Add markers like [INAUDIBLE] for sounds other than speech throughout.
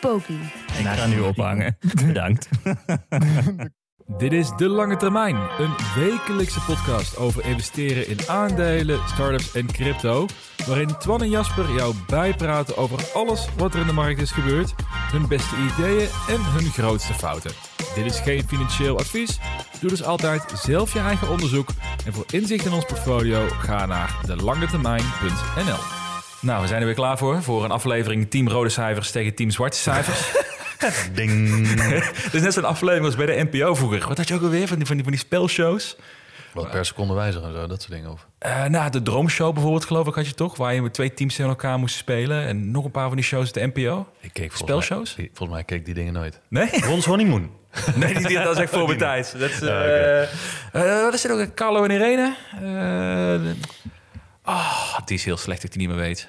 Poki. Ik ga nu ophangen. [LAUGHS] Bedankt. [LAUGHS] Dit is De Lange Termijn, een wekelijkse podcast over investeren in aandelen, startups en crypto. Waarin Twan en Jasper jou bijpraten over alles wat er in de markt is gebeurd, hun beste ideeën en hun grootste fouten. Dit is geen financieel advies. Doe dus altijd zelf je eigen onderzoek. En voor inzicht in ons portfolio ga naar delangetermijn.nl. Nou, we zijn er weer klaar voor. Voor een aflevering Team Rode Cijfers tegen Team Zwarte Cijfers. [LAUGHS] Ding. [LAUGHS] Het is net zo'n aflevering als bij de NPO vroeger. Wat had je ook alweer van die, van die, van die spelshows? Wat per seconde wijzigen en zo, dat soort dingen. Of. Eh, nou, de Droomshow bijvoorbeeld, geloof ik, had je toch? Waar je met twee teams tegen elkaar moest spelen. En nog een paar van die shows, de NPO. Ik keek volgens Spelshows? Mij, volgens mij keek die dingen nooit. Nee? [LAUGHS] Rons honeymoon. nee, die, die- dat is echt voor mijn tijd. Dat is, eh, eh, wat is het ook? Carlo en Irene? Eh, de- Ah, die is heel slecht dat ik die niet meer weet.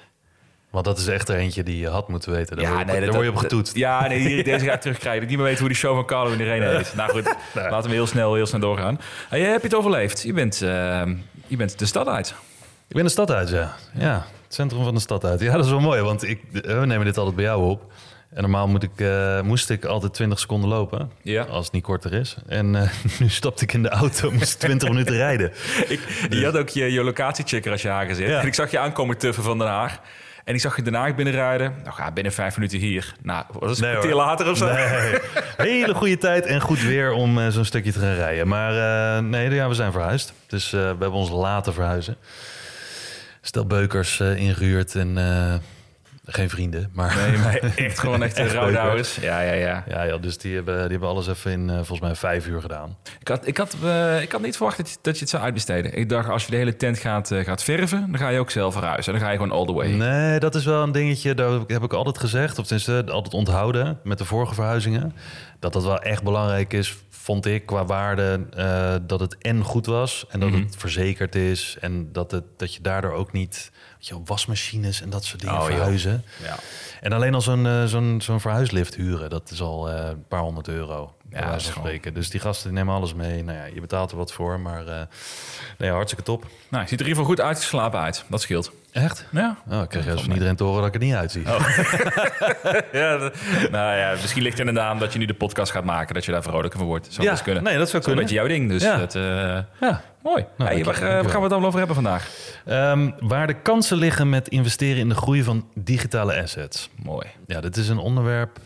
Want dat is echt er eentje die je had moeten weten. Daar, word, je, nee, daar dat- word je op getoetst. Ja, nee, die- [LAUGHS] deze ga ik terugkrijgen. Ik niet meer weet hoe die show van Carlo en Irene heet. Nou goed, [LAUGHS] laten we heel snel, heel snel doorgaan. Je het overleefd? Je bent, eh, je bent de stad uit. Ik ben de stad uit, ja. Ja, het centrum van de stad uit. Ja, dat is wel mooi, want ik, we nemen dit altijd bij jou op. En normaal moet ik, eh, moest ik altijd 20 seconden lopen, Ja. als het niet korter is. En eh, [LAUGHS] nu stapte ik in de auto, moest ik 20 minuten rijden. Ik, je had ook je, je locatiechecker als je. Ja. En ik zag je aankomen tuffen van Den Haag. En ik zag je Den Haag binnenrijden. Nou, ga binnen vijf minuten hier. Nou, wat is het, Nee, een kwartier hoor. later of zo? Nee, hele goede tijd en goed weer om eh, zo'n stukje te gaan rijden. Maar nee, ja, we zijn verhuisd. Dus we hebben ons laten verhuizen. Stel beukers eh, ingehuurd en geen vrienden. Maar Nee, maar echt gewoon echt, [LAUGHS] Echt rouwdouwers. Ja, ja, ja. ja, ja, dus die hebben, die hebben alles even in eh, volgens mij vijf uur gedaan. Ik had, ik, had, eh, ik had niet verwacht dat je, dat je het zou uitbesteden. Ik dacht, als je de hele tent gaat, eh, gaat verven, dan ga je ook zelf verhuizen. Dan ga je gewoon all the way. Nee, dat is wel een dingetje. Daar heb ik- altijd gezegd, of tenminste altijd onthouden met de vorige verhuizingen. Dat dat wel echt belangrijk is, vond ik, qua waarde. dat het en goed was en dat Mhm. het verzekerd is. En dat, het, dat je daardoor ook niet je, wasmachines en dat soort dingen Oh, verhuizen. Ja. En alleen al zo'n eh, zo'n zo'n verhuislift huren, dat is al eh, een paar honderd euro. Ja, dat spreken. Dus die gasten nemen alles mee. Nou ja, je betaalt er wat voor, maar eh, nee, hartstikke top. Nou, je ziet er in ieder geval goed uitgeslapen uit. Dat scheelt. Echt? Ja. Oh, ik krijg juist van iedereen te horen dat ik er niet uitzie. [LAUGHS] ja dat- nou ja, misschien ligt het inderdaad aan dat je nu de podcast gaat maken, dat je daar vrolijker van wordt. Zou Ja, kunnen. nee, dat zou is een kunnen. beetje jouw ding, dus Ja. dat, Ja. Mooi. hey, waar, eh, waar gaan we het allemaal over hebben vandaag? Ehm, waar de kansen liggen met investeren in de groei van digitale assets. Mooi. Ja, dit is een onderwerp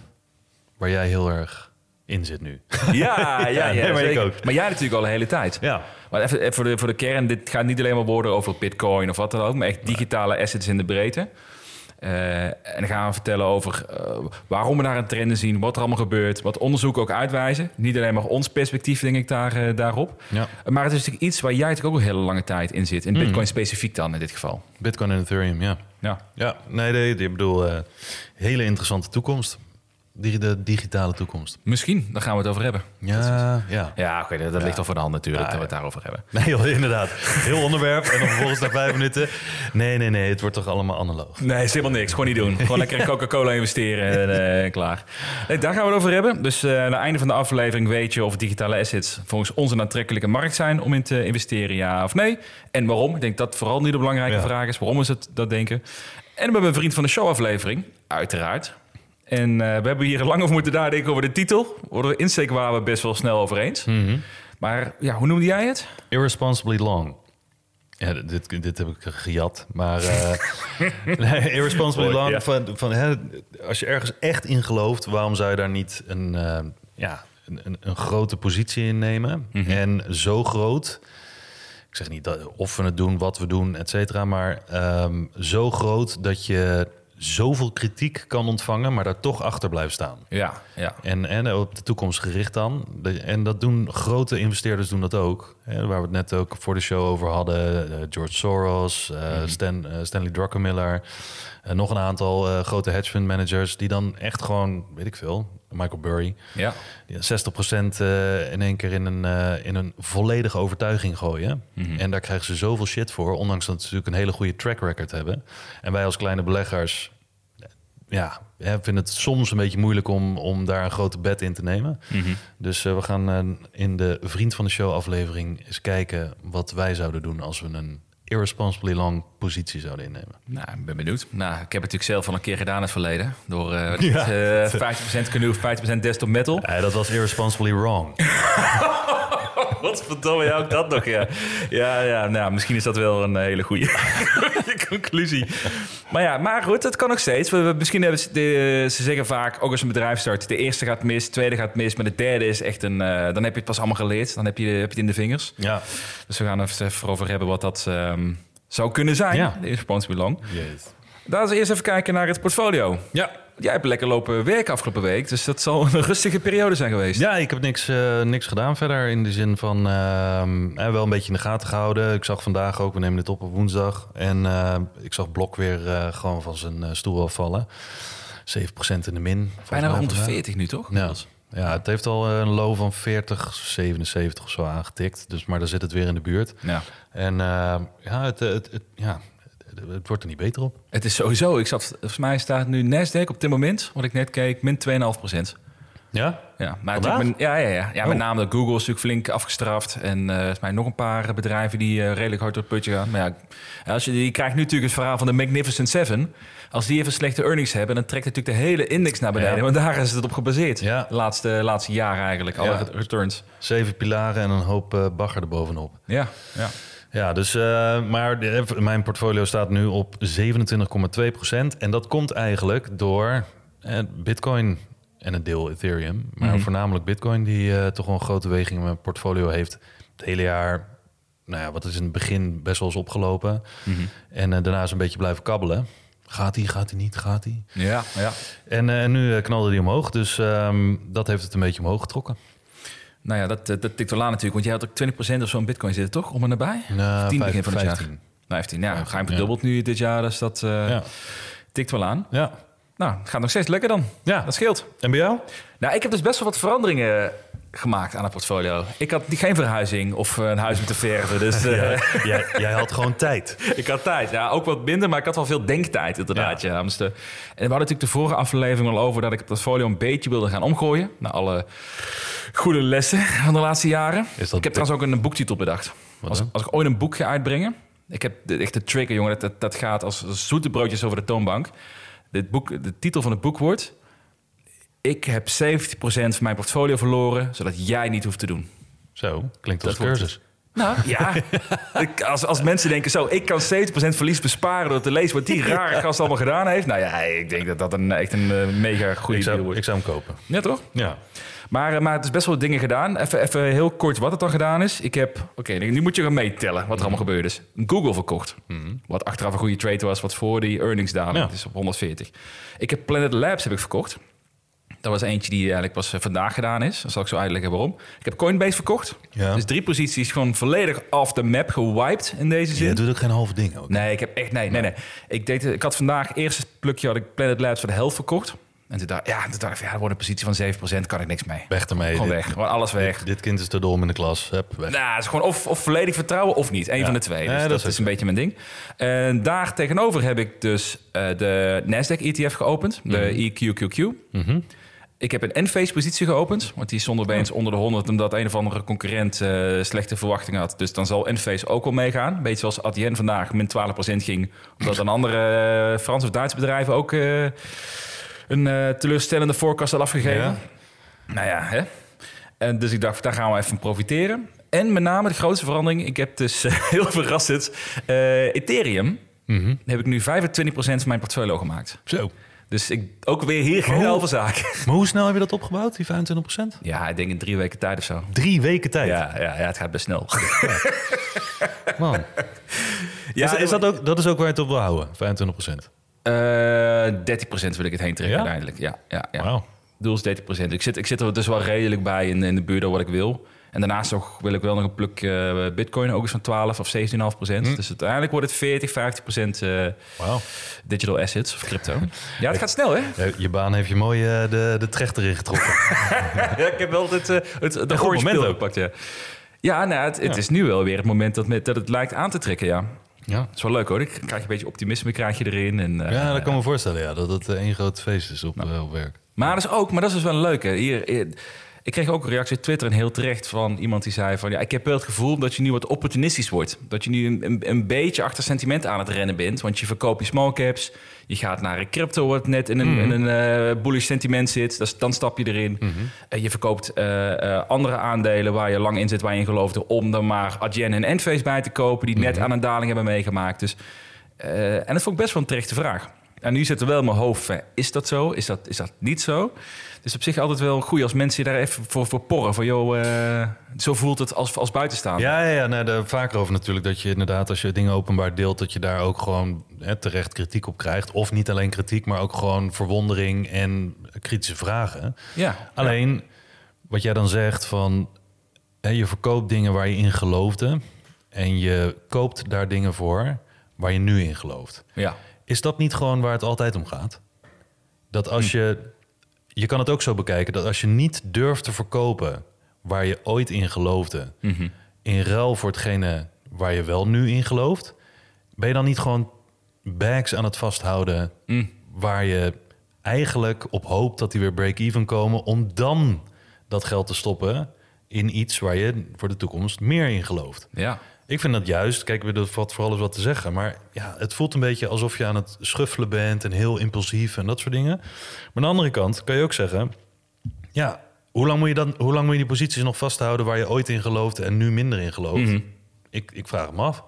waar jij heel erg in zit nu. [LAUGHS] Ja, ja, ja, nee, maar ik ook. Maar jij natuurlijk al de hele tijd. Ja. Maar even, even voor, de, voor de kern, dit gaat niet alleen maar worden over bitcoin of wat dan ook, maar echt digitale assets in de breedte. Eh, en dan gaan we vertellen over eh, waarom we daar een trend in zien, wat er allemaal gebeurt, wat onderzoeken ook uitwijzen. Niet alleen maar ons perspectief, denk ik, daar, eh, daarop. Ja. Maar het is natuurlijk iets waar jij natuurlijk ook een hele lange tijd in zit. In bitcoin specifiek dan in dit geval. Bitcoin en Ethereum, ja. Ja. Ja, nee, nee ik bedoel, hele interessante toekomst. De digitale toekomst. Misschien, daar gaan we het over hebben. Ja, ja. Ja, oké, dat, ligt al voor de hand natuurlijk, Ja, dat we het daarover hebben. Nee, joh, inderdaad. Heel onderwerp. En dan vervolgens na vijf minuten. Nee, nee, nee. Het wordt toch allemaal analoog. Nee, is helemaal niks. Gewoon niet doen. Gewoon lekker in Coca-Cola investeren en eh, klaar. Nee, daar gaan we het over hebben. Dus eh, aan het einde van de aflevering weet je of digitale assets volgens ons een aantrekkelijke markt zijn om in te investeren, ja of nee. En waarom. Ik denk dat vooral nu de belangrijke vraag is. Waarom is het dat denken? En we hebben een vriend van de show aflevering, uiteraard. En eh, we hebben hier lang over moeten nadenken over de titel. Worden we insteek waren we best wel snel over eens. Maar ja, hoe noemde jij het? Irresponsibly long. Ja, dit, dit heb ik gejat. Maar [LAUGHS] nee, irresponsibly long. ja. Van, van, hè, als je ergens echt in gelooft, waarom zou je daar niet een, eh, ja, een, een, een grote positie in nemen? En zo groot. Ik zeg niet dat, of we het doen, wat we doen, et cetera. Maar ehm, zo groot dat je zoveel kritiek kan ontvangen, maar daar toch achter blijft staan. Ja, ja. En, en op de toekomst gericht dan. En dat doen grote investeerders doen dat ook. Waar we het net ook voor de show over hadden. eh, George Soros, eh, Stan, eh, Stanley Druckenmiller. nog een aantal grote hedge fund managers die dan echt gewoon, weet ik veel, Michael Burry. Ja. Die 60% eh, in één keer in een, in een volledige overtuiging gooien. Mhm. En daar krijgen ze zoveel shit voor, ondanks dat ze natuurlijk een hele goede track record hebben. En wij als kleine beleggers, ja, hè, vinden het soms een beetje moeilijk om, om daar een grote bet in te nemen. Mhm. Dus eh, we gaan eh, in de Vriend van de Show aflevering eens kijken wat wij zouden doen als we een irresponsibly long positie zouden innemen. Nou, ik ben benieuwd. Nou, ik heb het natuurlijk zelf al een keer gedaan in het verleden. Door eh [LAUGHS] Ja. eh, 50% canoe, 50% desktop metal. Ja, dat was irresponsibly wrong. [LAUGHS] [LAUGHS] Wat verdomme jou ook dat nog, ja. Ja, ja, nou, misschien is dat wel een hele goede, [LAUGHS] conclusie. Maar ja, maar goed, het kan nog steeds. We, we- misschien hebben ze, de, ze zeggen vaak, ook als een bedrijf start, de eerste gaat mis, de tweede gaat mis, maar de derde is echt een... eh, dan heb je het pas allemaal geleerd, dan heb je, heb je het in de vingers. Ja, Dus we gaan er even over hebben wat dat ehm, zou kunnen zijn, Ja. de Irresponsible Long. Laten we eerst even kijken naar het portfolio. ja. Jij hebt lekker lopen werken afgelopen week, dus dat zal een rustige periode zijn geweest. Ja, ik heb niks, eh, niks gedaan verder. In de zin van ehm, eh, wel een beetje in de gaten gehouden. Ik zag vandaag ook, we nemen dit op op woensdag. En eh, ik zag Blok weer eh, gewoon van zijn stoel afvallen. 7% in de min. Bijna rond de vandaag. 40 nu, toch? Ja. ja, het heeft al een low van 40, 77 of zo aangetikt. Dus, maar daar zit het weer in de buurt. Ja. En ja, het, het, het- ja, het, wordt er niet beter op. Het is sowieso, ik zat, volgens mij staat nu Nasdaq op dit moment, wat ik net keek, min 2,5 procent. Ja? Ja, maar ja, ja, ja. ja met Oh. name dat Google is natuurlijk flink afgestraft. En volgens mij nog een paar bedrijven die eh, redelijk hard door het putje gaan. Maar ja, als je, je krijgt nu natuurlijk het verhaal van de Magnificent Seven. Als die even slechte earnings hebben, dan trekt natuurlijk de hele index naar beneden. Ja. Want daar is het op gebaseerd. Ja. De laatste, laatste jaren eigenlijk, alle Ja. returns. Zeven pilaren en een hoop eh, bagger erbovenop. Ja, ja. Ja, dus, eh, maar de- mijn portfolio staat nu op 27,2 procent. En dat komt eigenlijk door eh, Bitcoin en een deel Ethereum. Maar Mhm. voornamelijk Bitcoin, die eh, toch wel een grote weging in mijn portfolio heeft. Het hele jaar, nou ja, wat is in het begin best wel eens opgelopen. Mhm. En daarna is een beetje blijven kabbelen. Gaat hij, gaat hij niet, gaat hij? Ja, ja. En nu knalde hij omhoog, dus ehm, dat heeft het een beetje omhoog getrokken. Nou ja, dat, dat tikt wel aan natuurlijk. Want jij had ook 20% of zo in bitcoin zitten, toch? Om en nabij? Nou, 10 vijf- begin van het jaar. 15. 15. Ja, 15, geheim ja. verdubbeld nu dit jaar. Dus dat eh, Ja. tikt wel aan. Ja. Nou, het gaat nog steeds lekker dan. ja, Dat scheelt. en bij jou? Nou, ik heb dus best wel wat veranderingen gemaakt aan het portfolio. Ik had geen verhuizing of eh, een huis moeten verven. Dus [LAUGHS] eh, jij, jij had gewoon tijd. [LAUGHS] ik had tijd. Ja, ook wat minder, maar ik had wel veel denktijd inderdaad. Ja. Ja, dus de- en we hadden natuurlijk de vorige aflevering al over... dat ik het portfolio een beetje wilde gaan omgooien. Naar alle goede lessen van de laatste jaren. Ik heb trouwens ook een boektitel bedacht. Als, als ik ooit een boek ga uitbrengen... Ik heb de, echt de trigger, jongen. Dat, dat, dat gaat als, als zoete broodjes over de toonbank. Dit boek, de titel van het boek wordt... Ik heb 70% van mijn portfolio verloren... zodat jij niet hoeft te doen. Zo, klinkt als Dat wordt cursus. Nou ja, [LAUGHS] ik, als, als mensen denken zo, ik kan 70% verlies besparen door te lezen wat die rare gast allemaal gedaan heeft. Nou ja, ik denk dat dat een, echt een eh, mega goede Ik deal zou, wordt. ik zou hem kopen. Ja, toch? Ja. Maar, eh, maar het is best wel dingen gedaan. Even, even heel kort wat het dan gedaan is. Ik heb, oké, nu moet je gaan meetellen wat er allemaal gebeurd is. Google verkocht. Wat achteraf een goede trade was, wat voor die earnings daling. Ja. Het is op 140. Ik heb Planet Labs heb ik verkocht. Dat was eentje die eigenlijk pas eh, vandaag gedaan is. Dan zal ik zo uitleggen waarom. Ik heb Coinbase verkocht. Ja. Dus drie posities gewoon volledig off the map gewiped in deze zin. Je doet ook geen halve ding ook. Nee, ik heb echt nee, nee, nee. Ik, deed, ik had vandaag eerst het plukje had ik Planet Labs voor de helft verkocht. En toen dacht, ja, toen dacht ik, ja, er wordt een positie van 7%, kan ik niks mee. Weg ermee. Gewoon Dit- weg, gewoon alles weg. Dit, dit kind is te dom in de klas. Hup, weg. Nou, het is gewoon of, of volledig vertrouwen of niet. Eén Ja. van de twee. Dus Ja, dat, dat is een beetje mijn ding. En daar tegenover heb ik dus eh, de Nasdaq ETF geopend. De E EQQQ. Ik heb een Enphase positie geopend. Want die stond opeens onder de 100 omdat een of andere concurrent eh, slechte verwachtingen had. Dus dan zal Enphase ook wel meegaan. Beetje zoals Adyen vandaag min 12% ging. Omdat een andere eh, Frans of Duitse bedrijven ook eh, een teleurstellende forecast had afgegeven. Ja. Nou ja, hè? En dus ik dacht, daar gaan we even van profiteren. En met name de grootste verandering, ik heb dus [LAUGHS] heel verrassend Ethereum. Mhm. Heb ik nu 25% van mijn portfolio gemaakt. Zo. Dus ik, ook weer hier geen halve zaak. [LAUGHS] Maar hoe snel heb je dat opgebouwd, die 25%? Ja, ik denk in drie weken tijd of zo. Drie weken tijd. Ja, ja, ja het gaat best snel. [LAUGHS] Man. Ja, is, is dat, ook, dat is ook waar je het op wil houden, 25%? Eh 30% wil ik het heen trekken Ja? uiteindelijk. Ja, ja, ja. Wauw. Doel is 30%. Ik zit, ik zit er dus wel redelijk bij in, in de buurt wat ik wil. En daarnaast ook wil ik wel nog een pluk eh, bitcoin, ook eens van 12 of 17,5 procent. Hm. Dus uiteindelijk wordt het 40, 50 procent eh, Wauw. digital assets of crypto. ja, het gaat snel hè? Je baan heeft je mooi eh, de, de trechter ingetrokken. [LAUGHS] ja, ik heb wel het, het, het goed orange moment ook. gepakt, ja. Ja, nou, het, het Ja. is nu wel weer het moment dat, met, dat het lijkt aan te trekken, ja. ja. Dat is wel leuk hoor. Ik krijg je een beetje optimisme krijg je erin. En, ja, dat kan me voorstellen ja, dat het één groot feest is op, op werk. Maar dat is ook, maar dat is dus wel een leuke. Hier, hier- ik kreeg ook een reactie op Twitter en heel terecht van iemand die zei van ja, ik heb wel het gevoel dat je nu wat opportunistisch wordt. Dat je nu een, een, een beetje achter sentiment aan het rennen bent. Want je verkoopt je small caps, je gaat naar een crypto wat net in een, in een eh, bullish sentiment zit. Dus dan stap je erin. Eh, je verkoopt eh, andere aandelen waar je lang in zit, waar je in geloofde, om er maar Adyen en Enphase bij te kopen, die net aan een daling hebben meegemaakt. Dus, en dat vond ik best wel een terechte vraag. En nu zit er wel in mijn hoofd, van, is dat zo? Is dat, is dat niet zo? Dus op zich altijd wel goed als mensen je daar even voor, voor porren. Van, joh, eh, zo voelt het als, als buitenstaander. Ja, ja, ja nou, daar vaker over natuurlijk dat je inderdaad als je dingen openbaar deelt, dat je daar ook gewoon hè, terecht kritiek op krijgt. Of niet alleen kritiek, maar ook gewoon verwondering en kritische vragen. Ja. Alleen wat jij dan zegt van hè, je verkoopt dingen waar je in geloofde en je koopt daar dingen voor waar je nu in gelooft. Ja. Is dat niet gewoon waar het altijd om gaat? Dat als je. Je kan het ook zo bekijken dat als je niet durft te verkopen waar je ooit in geloofde, Mhm. in ruil voor hetgene waar je wel nu in gelooft, ben je dan niet gewoon bags aan het vasthouden Mm. waar je eigenlijk op hoopt dat die weer break-even komen, om dan dat geld te stoppen in iets waar je voor de toekomst meer in gelooft? Ja. Ik vind dat juist, kijk, er valt voor alles wat te zeggen. Maar ja, het voelt een beetje alsof je aan het schuffelen bent en heel impulsief en dat soort dingen. Maar aan de andere kant kan je ook zeggen, ja, hoe lang moet je dan, hoe lang moet je die posities nog vasthouden waar je ooit in geloofde en nu minder in gelooft? Mhm. ik, ik vraag hem af.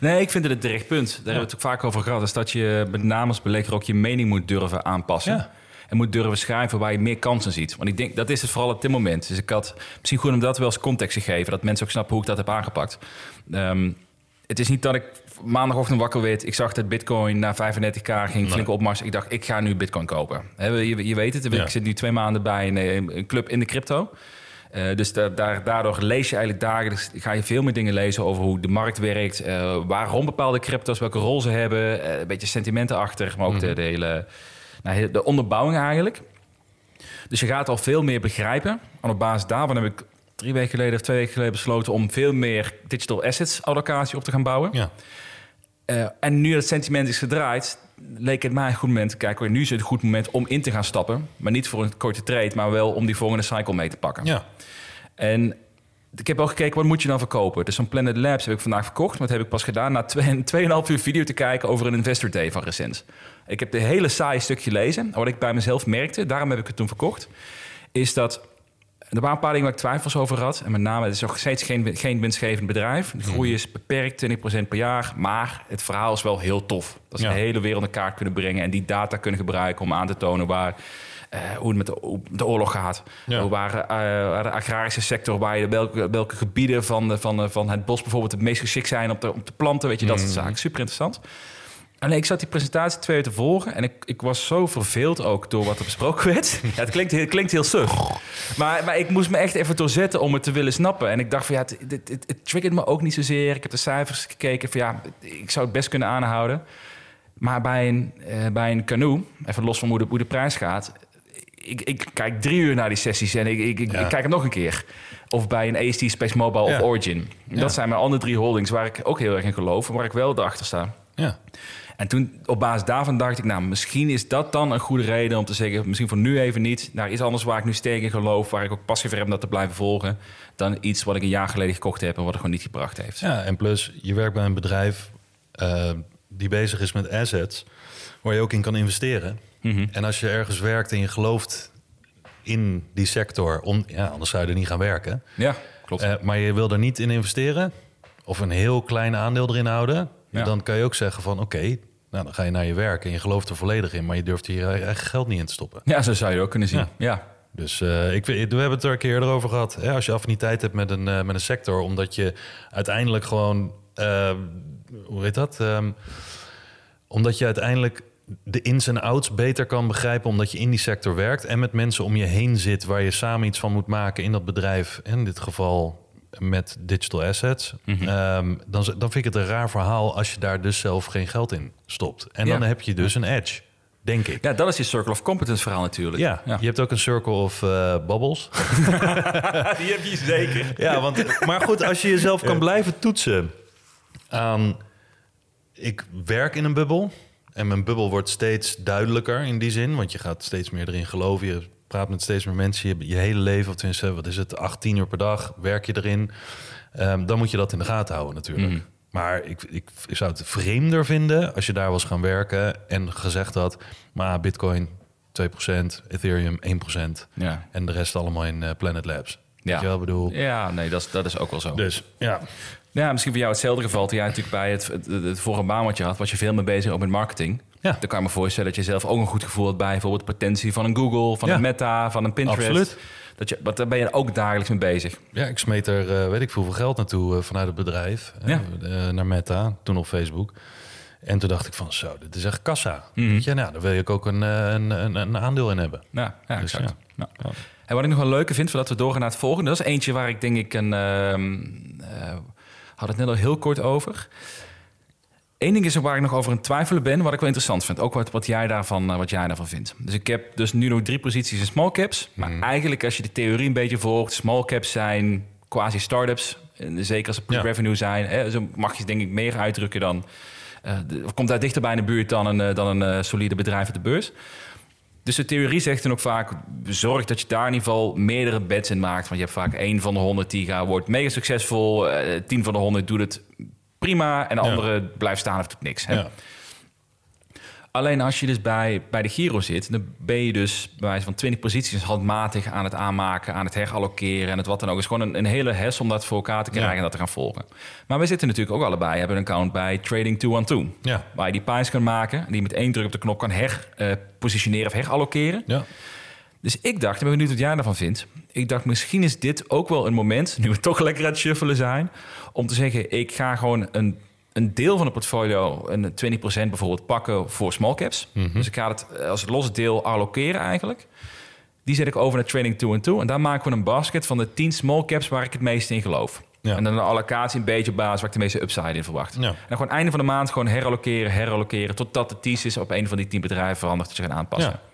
Nee, ik vind het een terecht punt. Daar hebben we het ook vaak over gehad. Is dat je met name als belegger ook je mening moet durven aanpassen. Ja. En moet durven schrijven waar je meer kansen ziet. Want ik denk, dat is het vooral op dit moment. Dus ik had misschien goed om dat wel als context te geven. Dat mensen ook snappen hoe ik dat heb aangepakt. Ehm, het is niet dat ik maandagochtend wakker werd. Ik zag dat bitcoin naar 35k ging, flink opmars. Ik dacht, ik ga nu bitcoin kopen. Hè, je, je weet het, Ja. ik zit nu twee maanden bij een, een club in de crypto. Eh, dus da- daar, daardoor lees je eigenlijk dagelijks, ga je veel meer dingen lezen over hoe de markt werkt, eh, waarom bepaalde crypto's, welke rol ze hebben, eh, een beetje sentimenten achter, maar ook de, de hele nou, de onderbouwing eigenlijk. Dus je gaat al veel meer begrijpen. En op basis daarvan heb ik drie weken geleden of twee weken geleden besloten om veel meer digital assets allocatie op te gaan bouwen. Ja, Eh, en nu het sentiment is gedraaid, leek het mij een goed moment. Kijk, nu is het een goed moment om in te gaan stappen. Maar niet voor een korte trade, maar wel om die volgende cycle mee te pakken. ja. En ik heb ook gekeken, wat moet je dan verkopen? Dus zo'n Planet Labs heb ik vandaag verkocht. Maar dat heb ik pas gedaan na twee- [LAUGHS] 2,5 uur video te kijken over een Investor Day van recent. Ik heb de hele saaie stuk gelezen. En wat ik bij mezelf merkte, daarom heb ik het toen verkocht... is dat er waren een paar dingen waar ik twijfels over had. En met name, het is nog steeds geen, geen winstgevend bedrijf. De groei is beperkt, 20% per jaar. Maar het verhaal is wel heel tof. Dat ze Ja. de hele wereld in kaart kunnen brengen... en die data kunnen gebruiken om aan te tonen waar... eh, hoe het met de, oorlog gaat. Ja. Hoe waar, eh, waar de agrarische sector, waar je, welke, welke gebieden van, de, van, de, van het bos bijvoorbeeld het meest geschikt zijn om te, om te planten. Weet je, dat soort zaken. Super interessant. En ik zat die presentatie twee uur te volgen en ik, ik was zo verveeld ook door wat er besproken werd. [LAUGHS] Ja, het klinkt, heel- het klinkt heel suf. Maar, maar ik moest me echt even doorzetten om het te willen snappen. En ik dacht van ja, het, het, het, het triggert me ook niet zozeer. Ik heb de cijfers gekeken van ja, ik zou het best kunnen aanhouden. Maar bij een, eh, bij een canoe, even los van hoe de, hoe de prijs gaat... Ik, ik kijk drie uur naar die sessies en ik, ik, ik, Ja. ik kijk het nog een keer. Of bij een AST Space Mobile Ja. of Origin. Dat zijn mijn andere drie holdings waar ik ook heel erg in geloof... en waar ik wel erachter sta. Ja. En toen op basis daarvan dacht ik, nou, misschien is dat dan een goede reden om te zeggen, misschien voor nu even niet, naar iets anders waar ik nu sterk in geloof, waar ik ook passie voor heb om dat te blijven volgen, dan iets wat ik een jaar geleden gekocht heb en wat het gewoon niet gebracht heeft. Ja, en plus, je werkt bij een bedrijf eh, die bezig is met assets, waar je ook in kan investeren. Mhm. En als je ergens werkt en je gelooft in die sector, om, ja, anders zou je er niet gaan werken. Ja, klopt. Eh, maar je wil er niet in investeren, of een heel klein aandeel erin houden, Ja. dan kan je ook zeggen van oké, nou, dan ga je naar je werk en je gelooft er volledig in, maar je durft hier je eigen geld niet in te stoppen. ja, zo zou je ook kunnen zien. Ja. Ja. Dus eh, ik, we hebben het er een keer eerder over gehad. Hè? Als je affiniteit hebt met een, eh, met een sector, omdat je uiteindelijk gewoon, eh, hoe heet dat? Ehm, omdat je uiteindelijk de ins en outs beter kan begrijpen omdat je in die sector werkt en met mensen om je heen zit waar je samen iets van moet maken in dat bedrijf. In dit geval met digital assets. Mhm. Ehm, dan, dan vind ik het een raar verhaal als je daar dus zelf geen geld in stopt. En dan Ja. heb je dus een edge, denk ik. Ja, dat is je circle of competence verhaal natuurlijk. Ja, je hebt ook een circle of eh, bubbles. [LAUGHS] die heb je zeker. Ja, want, maar goed, als je jezelf kan blijven toetsen aan... Ik werk in een bubbel en mijn bubbel wordt steeds duidelijker in die zin. Want je gaat steeds meer erin geloven. Je praat met steeds meer mensen. Je, je hele leven, of tenminste, wat is het, 18 uur per dag werk je erin. Ehm, dan moet je dat in de gaten houden natuurlijk. Mhm. Maar ik, ik zou het vreemder vinden als je daar was gaan werken... en gezegd had, maar bitcoin 2%, Ethereum 1%... Ja. en de rest allemaal in eh, Planet Labs. Ja. Wel, bedoel... Ja, nee, dat is, dat is ook wel zo. Dus ja, Ja, misschien voor jou hetzelfde geval. Toen jij natuurlijk bij het, het, het vorige baan wat je had, was je veel meer bezig ook met marketing. Ja. Dan kan je me voorstellen dat je zelf ook een goed gevoel had bij bijvoorbeeld de potentie van een Google, van Ja. een Meta, van een Pinterest. Absoluut. Dat je, want daar ben je ook dagelijks mee bezig. ja, ik smeet er eh, weet ik veel hoeveel geld naartoe eh, vanuit het bedrijf. eh, Ja. naar Meta, toen op Facebook. En toen dacht ik van zo, dit is echt kassa. Mhm. Weet je, nou, daar wil je ook een, een, een, een aandeel in hebben. Ja, ja Dus exact. ja. En wat ik nog wel leuker vind, voordat we doorgaan naar het volgende... dat is eentje waar ik denk ik een... ehm eh, had het net al heel kort over. Eén ding is er waar ik nog over een twijfelen ben... wat ik wel interessant vind. Ook wat, wat, jij, daarvan, eh, wat jij daarvan vindt. Dus ik heb dus nu nog drie posities in small caps. Maar Mhm. eigenlijk als je de theorie een beetje volgt... small caps zijn quasi startups. En zeker als ze pre-revenue zijn. Hè, zo mag je denk ik meer uitdrukken dan... de- of komt daar dichter bij in de buurt dan een, eh, dan een solide bedrijf op de beurs. Dus de theorie zegt dan ook vaak: zorg dat je daar in ieder geval meerdere bets in maakt. Want je hebt vaak één van de honderd die gaat, wordt mega succesvol. tien van de honderd doet het prima. En de andere blijft staan of doet niks. Hè? Alleen als je dus bij, bij de Giro zit, dan ben je dus bij wijze van 20 posities handmatig aan het aanmaken, aan het herallokeren en het wat dan ook. Het is gewoon een, een hele hes om dat voor elkaar te krijgen Ja. en dat te gaan volgen. Maar we zitten natuurlijk ook allebei, hebben een account bij Trading 212. Ja. Waar je die pies kan maken, die met één druk op de knop kan herpositioneren of herallokeren. Ja. Dus ik dacht, ik ben benieuwd wat jij daarvan vindt. Ik dacht, misschien is dit ook wel een moment, nu we toch lekker aan het shuffelen zijn, om te zeggen, ik ga gewoon een, een deel van het portfolio, een 20% bijvoorbeeld, pakken voor small caps. Dus ik ga het als het losse deel allokeren eigenlijk. Die zet ik over naar Trading 2 en 2 en daar maken we een basket van de 10 small caps waar ik het meest in geloof. Ja. En dan een allocatie een beetje op basis waar ik de meeste upside in verwacht. Ja. En dan gewoon einde van de maand gewoon herallokeren, herallokeren... totdat de thesis op een van die 10 bedrijven verandert dat je gaat aanpassen. Ja.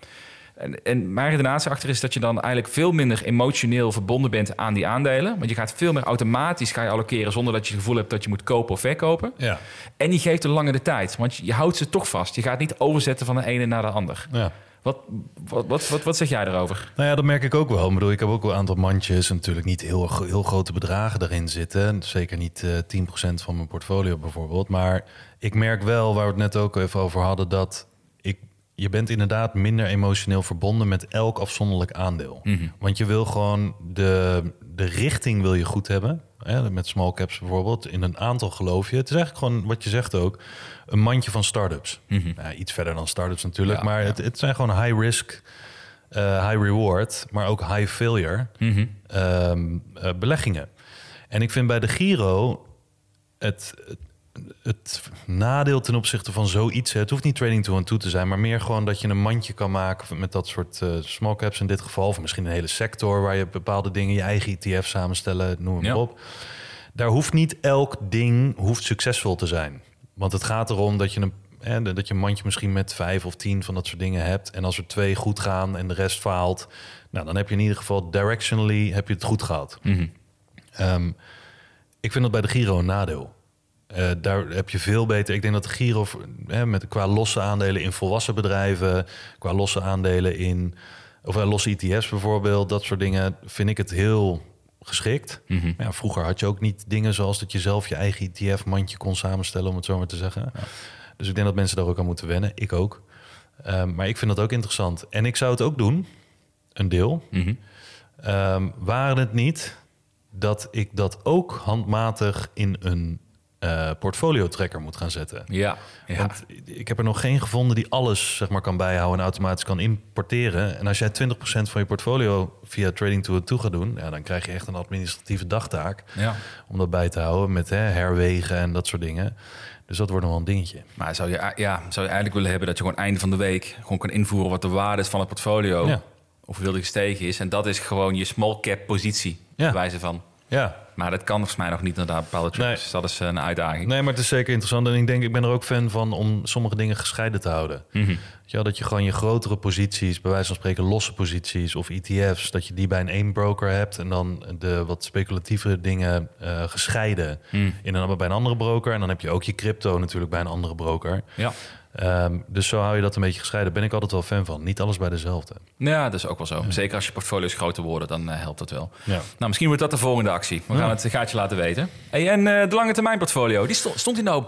En, en mijn redenatie achter is dat je dan eigenlijk veel minder emotioneel verbonden bent aan die aandelen. Want je gaat veel meer automatisch ga je allokeren zonder dat je het gevoel hebt dat je moet kopen of verkopen. Ja. En je geeft er langer de tijd, want je, houdt ze toch vast. Je gaat niet overzetten van de ene naar de ander. ja. Wat, wat, wat, wat, wat zeg jij erover? Nou ja, dat merk ik ook wel. Ik bedoel, ik heb ook wel een aantal mandjes. en Natuurlijk niet heel, heel grote bedragen erin zitten. Zeker niet eh 10% van mijn portfolio bijvoorbeeld. Maar ik merk wel, waar we het net ook even over hadden... dat je bent inderdaad minder emotioneel verbonden met elk afzonderlijk aandeel. Want je wil gewoon de, de richting wil je goed hebben. Hè, met small caps bijvoorbeeld. In een aantal geloof je. Het is eigenlijk gewoon, wat je zegt ook... een mandje van start-ups. Nou, iets verder dan start-ups natuurlijk. Ja, maar ja. Het, het zijn gewoon high risk... eh, high reward, maar ook high failure ehm, eh, beleggingen. En ik vind bij de Giro het, het, het nadeel ten opzichte van zoiets... het hoeft niet trading to toe te zijn... maar meer gewoon dat je een mandje kan maken met dat soort eh, small caps in dit geval... of misschien een hele sector waar je bepaalde dingen... je eigen ETF samenstellen, noem maar Ja. op. Daar hoeft niet elk ding hoeft succesvol te zijn. Want het gaat erom dat je een, dat je een mandje misschien met vijf of tien van dat soort dingen hebt. En als er twee goed gaan en de rest faalt, nou, dan heb je in ieder geval directionally heb je het goed gehad. Ehm, ik vind dat bij de Giro een nadeel. Eh, daar heb je veel beter. Ik denk dat de Giro hè, met, qua losse aandelen in volwassen bedrijven, qua losse aandelen in of eh, losse ETF's bijvoorbeeld, dat soort dingen, vind ik het heel geschikt. Maar Ja, vroeger had je ook niet dingen zoals dat je zelf je eigen ETF-mandje kon samenstellen, om het zo maar te zeggen. Dus ik denk dat mensen daar ook aan moeten wennen. Ik ook. Ehm, maar ik vind dat ook interessant. En ik zou het ook doen, een deel. Ehm, waren het niet dat ik dat ook handmatig in een eh, portfolio tracker moet gaan zetten. Ja, ja. Want ik heb er nog geen gevonden die alles zeg maar, kan bijhouden en automatisch kan importeren. En als jij 20% van je portfolio via Trading to toe gaat doen, ja, dan krijg je echt een administratieve dagtaak ja. om dat bij te houden met hè, herwegen en dat soort dingen. Dus dat wordt nog wel een dingetje. Maar zou je, ja, zou je eigenlijk willen hebben dat je gewoon einde van de week gewoon kan invoeren wat de waarde is van het portfolio? Ja. Of hoeveel die gestegen is. En dat is gewoon je small cap positie. Ja. wijze van. Ja, Maar dat kan volgens mij nog niet inderdaad bepaalde trackers. Nee. Dus dat is een uitdaging. nee, maar het is zeker interessant. En ik denk, ik ben er ook fan van om sommige dingen gescheiden te houden. Mhm. Ja, dat je gewoon je grotere posities, bij wijze van spreken losse posities of ETF's, dat je die bij een één broker hebt en dan de wat speculatievere dingen eh, gescheiden Mm. in een, bij een andere broker. En dan heb je ook je crypto natuurlijk bij een andere broker. Ja. Ehm, dus zo hou je dat een beetje gescheiden. Ben ik altijd wel fan van. Niet alles bij dezelfde. ja, dat is ook wel zo. Zeker als je portfolio's groter worden, dan eh, helpt dat wel. Ja. Nou, misschien wordt dat de volgende actie. We Ja. gaan het gaatje laten weten. Hey, en eh, de lange termijn portfolio, die stond, stond die nou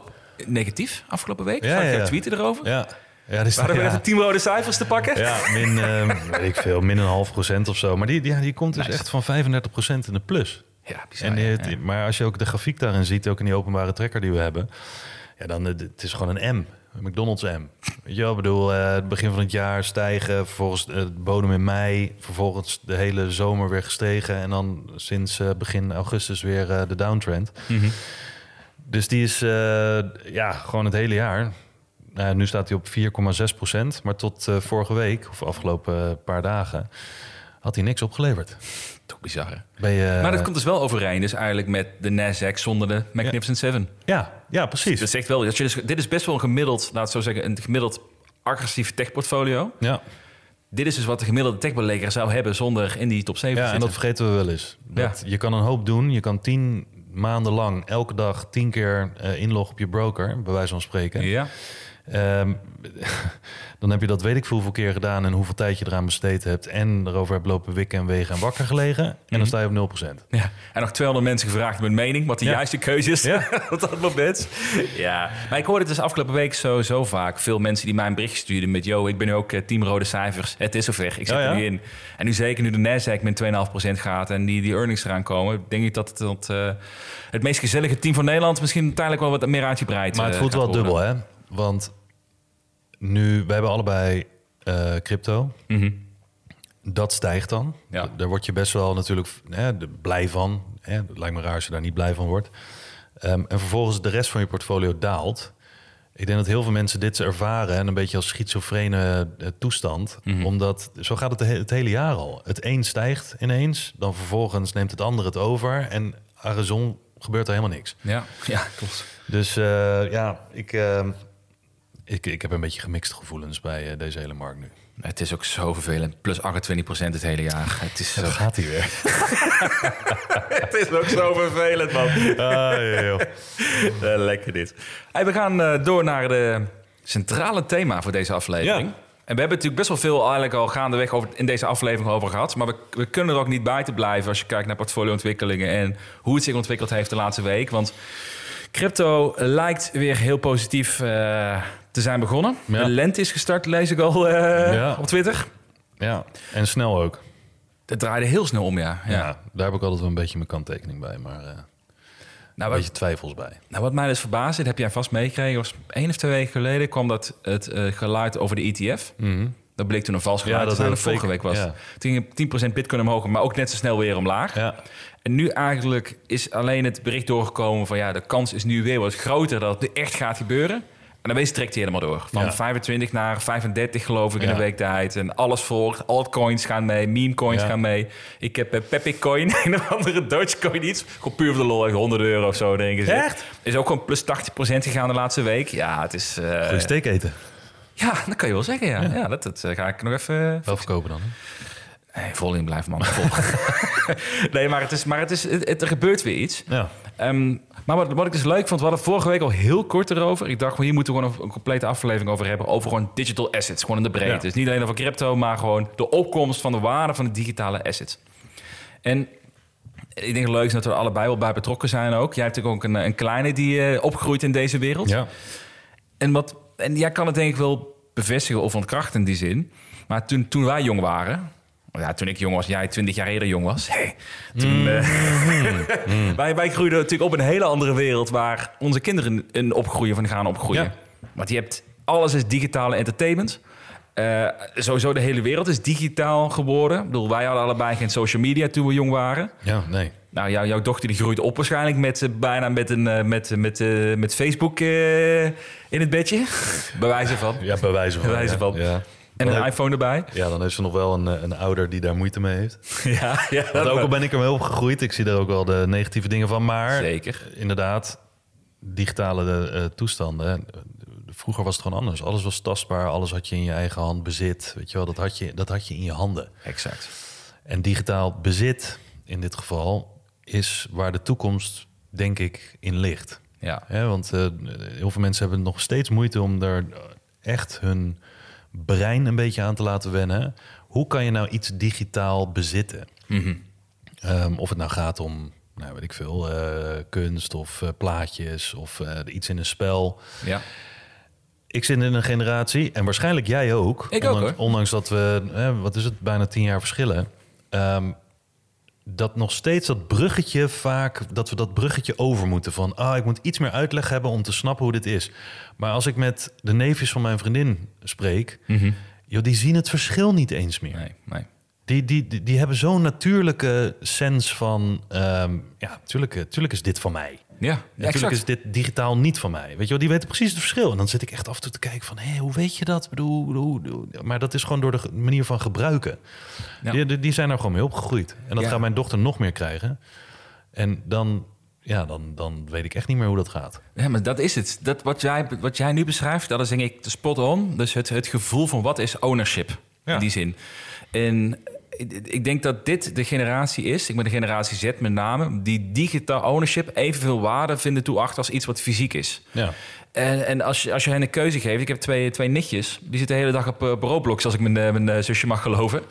negatief afgelopen week? Ja, ja, tweeten erover? Ja, ja, dus, We even tien rode cijfers te pakken. Ja, min, ehm, [LAUGHS] weet ik veel, min een half procent of zo. Maar die, die, die komt dus Nice. echt van 35 procent in de plus. Ja, bizar. En die, die- Maar als je ook de grafiek daarin ziet, ook in die openbare tracker die we hebben, ja, dan eh, het is gewoon een M. McDonald's M. Weet je wel, ik bedoel, eh, het begin van het jaar stijgen, vervolgens eh, het bodem in mei, vervolgens de hele zomer weer gestegen en dan sinds eh, begin augustus weer de downtrend. Mhm. Dus die is ja, gewoon het hele jaar. Nou, nu staat hij op 4,6 procent, maar tot vorige week of afgelopen paar dagen had hij niks opgeleverd. [LAUGHS] Toch bizar, hè? Maar dat komt dus wel overeen, dus eigenlijk met de Nasdaq zonder de Magnificent Seven. ja, ja, precies. Dat zegt wel, dat je dus, dit is best wel een gemiddeld, laat het zo zeggen, een gemiddeld agressief techportfolio. ja. Dit is dus wat de gemiddelde techbeleger zou hebben zonder in die top 7 Ja, te en dat vergeten we wel eens. Dat Je kan een hoop doen. Je kan tien maanden lang elke dag tien keer eh, inloggen op je broker, bij wijze van spreken. Ja, Ehm, [LAUGHS] dan heb je dat weet ik veel hoeveel keer gedaan en hoeveel tijd je eraan besteed hebt. En erover hebt lopen wikken en wegen en wakker gelegen. En Mhm. dan sta je op 0%. ja. En nog 200 mensen gevraagd hun mening, wat de Ja. juiste keuze is Ja. [LAUGHS] op dat moment. Ja, maar ik hoorde het dus afgelopen week zo, zo vaak. Veel mensen die mij een bericht stuurden met... yo, ik ben nu ook eh, team rode cijfers. Het is zover, ik zit Oh ja? er nu in. En nu zeker nu de Nasdaq met 2,5% gaat... en die, die earnings eraan komen... denk ik dat het, dat, eh, het meest gezellige team van Nederland... misschien uiteindelijk wel wat meer uitgebreid Maar het eh, voelt wel worden. dubbel, hè? Want nu, we hebben allebei eh, crypto. Mhm. Dat stijgt dan. Ja. Daar word je best wel natuurlijk blij van. Hè? Het lijkt me raar als je daar niet blij van wordt. Ehm, en vervolgens de rest van je portfolio daalt. Ik denk dat heel veel mensen dit ervaren en een beetje als schizofrene eh, toestand. Mhm. Omdat zo gaat het het hele jaar al. Het een stijgt ineens, dan vervolgens neemt het ander het over. En Arizon gebeurt er helemaal niks. Ja, [LAUGHS] ja, klopt. Dus eh, ja, ik, eh, ik, ik heb een beetje gemixte gevoelens bij eh, deze hele markt nu. Het is ook zo vervelend. Plus 28% het hele jaar. Het is, zo, gaat hij weer. [LAUGHS] het is ook zo vervelend, man. ah. [LAUGHS] Eh, lekker dit. Hey, we gaan eh, door naar de centrale thema voor deze aflevering. Ja. En we hebben natuurlijk best wel veel eigenlijk al gaandeweg over, in deze aflevering over gehad. Maar we, we kunnen er ook niet buiten blijven als je kijkt naar portfolio-ontwikkelingen en hoe het zich ontwikkeld heeft de laatste week. Want crypto lijkt weer heel positief eh, te zijn begonnen. Ja. De lente is gestart, lees ik al eh, Ja. op Twitter. ja, en snel ook. Het draaide heel snel om, ja. Ja. ja. daar heb ik altijd wel een beetje mijn kanttekening bij, maar eh, Nou, een wat, beetje twijfels bij. nou, wat mij dus verbaasde, dat heb jij vast meegekregen, was één of twee weken geleden kwam dat het eh, geluid over de ETF. Dat bleek toen een vals geluid Ja, te dat zijn. het vorige week was. ja. Toen ging 10% bitcoin omhoog, maar ook net zo snel weer omlaag. Ja, En nu eigenlijk is alleen het bericht doorgekomen van ja, de kans is nu weer wat groter dat het echt gaat gebeuren. En dan wees trekt hij helemaal door. Van Ja. 25 naar 35 geloof ik in een week tijd. En alles volgt. Altcoins gaan mee, meme coins Ja. gaan mee. Ik heb uh, Pepic Coin, [LAUGHS] een of andere Dogecoin iets. Gewoon puur voor de lol, echt 100 euro of zo erin gezet. Echt? Is ook gewoon plus 80% gegaan de laatste week. Ja, het is... eh, goede steek eten. Ja, dat kan je wel zeggen, ja. ja. dat, dat eh, ga ik nog even... Wel verkopen dan. hè? Nee, vol in blijven, man. Vol. [LAUGHS] nee, maar, het is, maar het is, het, het- er gebeurt weer iets. Ja. Ehm, maar wat, wat ik dus leuk vond, we hadden vorige week al heel kort erover. Ik dacht, hier moeten we gewoon een, een complete aflevering over hebben. Over gewoon digital assets, gewoon in de breedte. Ja. Dus niet alleen over crypto, maar gewoon de opkomst van de waarde van de digitale assets. En ik denk het leuk is dat we er allebei wel bij betrokken zijn ook. Jij hebt natuurlijk ook een, een kleine die eh, opgroeit in deze wereld. Ja. En, wat, en jij kan het denk ik wel bevestigen of ontkrachten in die zin. Maar toen, toen wij jong waren, ja, toen ik jong was, jij 20 jaar eerder jong was. Hey, toen, eh, [LAUGHS] wij, wij groeiden natuurlijk op in een hele andere wereld waar onze kinderen in opgroeien van gaan opgroeien. Ja. Want je hebt alles is digitale entertainment. Eh, sowieso de hele wereld is digitaal geworden. Ik bedoel, wij hadden allebei geen social media toen we jong waren. Ja, nee. Nou, jou, jouw dochter die groeit op waarschijnlijk met eh, bijna met, een, eh, met, met, eh, met Facebook eh, in het bedje. [LAUGHS] Bij wijze van. Ja, bij wijze van. Bij wijze van. Ja. En Dan een iPhone erbij. Ja, dan heeft ze nog wel een, een ouder die daar moeite mee heeft. [LAUGHS] ja, ja, Want ook al ben ik ermee opgegroeid, ik zie er ook wel de negatieve dingen van. Maar Zeker. inderdaad, digitale eh, toestanden. Vroeger was het gewoon anders. Alles was tastbaar, alles had je in je eigen hand bezit. Weet je wel, dat had je, dat had je in je handen. Exact. En digitaal bezit, in dit geval, is waar de toekomst, denk ik, in ligt. Ja. Hè, want eh, heel veel mensen hebben nog steeds moeite om er echt hun brein een beetje aan te laten wennen. Hoe kan je nou iets digitaal bezitten? Mhm. Ehm, of het nou gaat om, nou weet ik veel, eh, kunst of eh, plaatjes of eh, iets in een spel. Ja. Ik zit in een generatie, en waarschijnlijk jij ook. Ik ondanks, ondanks dat we, wat is het, bijna tien jaar verschillen. ehm, dat nog steeds dat bruggetje vaak, dat we dat bruggetje over moeten. Van, ah, ik moet iets meer uitleg hebben om te snappen hoe dit is. Maar als ik met de neefjes van mijn vriendin spreek, joh, die zien het verschil niet eens meer. Nee, nee. Die, die, die, die hebben zo'n natuurlijke sens van, ehm, ja, tuurlijk, eh, tuurlijk is dit van mij. Ja, Natuurlijk exact. is dit digitaal niet van mij. Weet je wel, die weten precies het verschil. En dan zit ik echt af en toe te kijken van, hé, hoe weet je dat? Ik bedoel, hoe, hoe- maar dat is gewoon door de manier van gebruiken. Ja. Die, die, zijn er gewoon mee opgegroeid. En dat Ja. gaat mijn dochter nog meer krijgen. En dan, ja, dan, dan weet ik echt niet meer hoe dat gaat. Ja, maar dat is het. Dat, wat, jij, wat jij nu beschrijft, dat is denk ik de spot on. Dus het, het gevoel van wat is ownership Ja. in die zin. En ik, denk dat dit de generatie is, ik ben de generatie Z met name, die digitaal ownership evenveel waarde vinden toeacht als iets wat fysiek is. Ja, En, en als, je, als je hen een keuze geeft, ik heb twee, twee nichtjes, die zitten de hele dag op, Roblox, als ik mijn, eh, mijn eh, zusje mag geloven.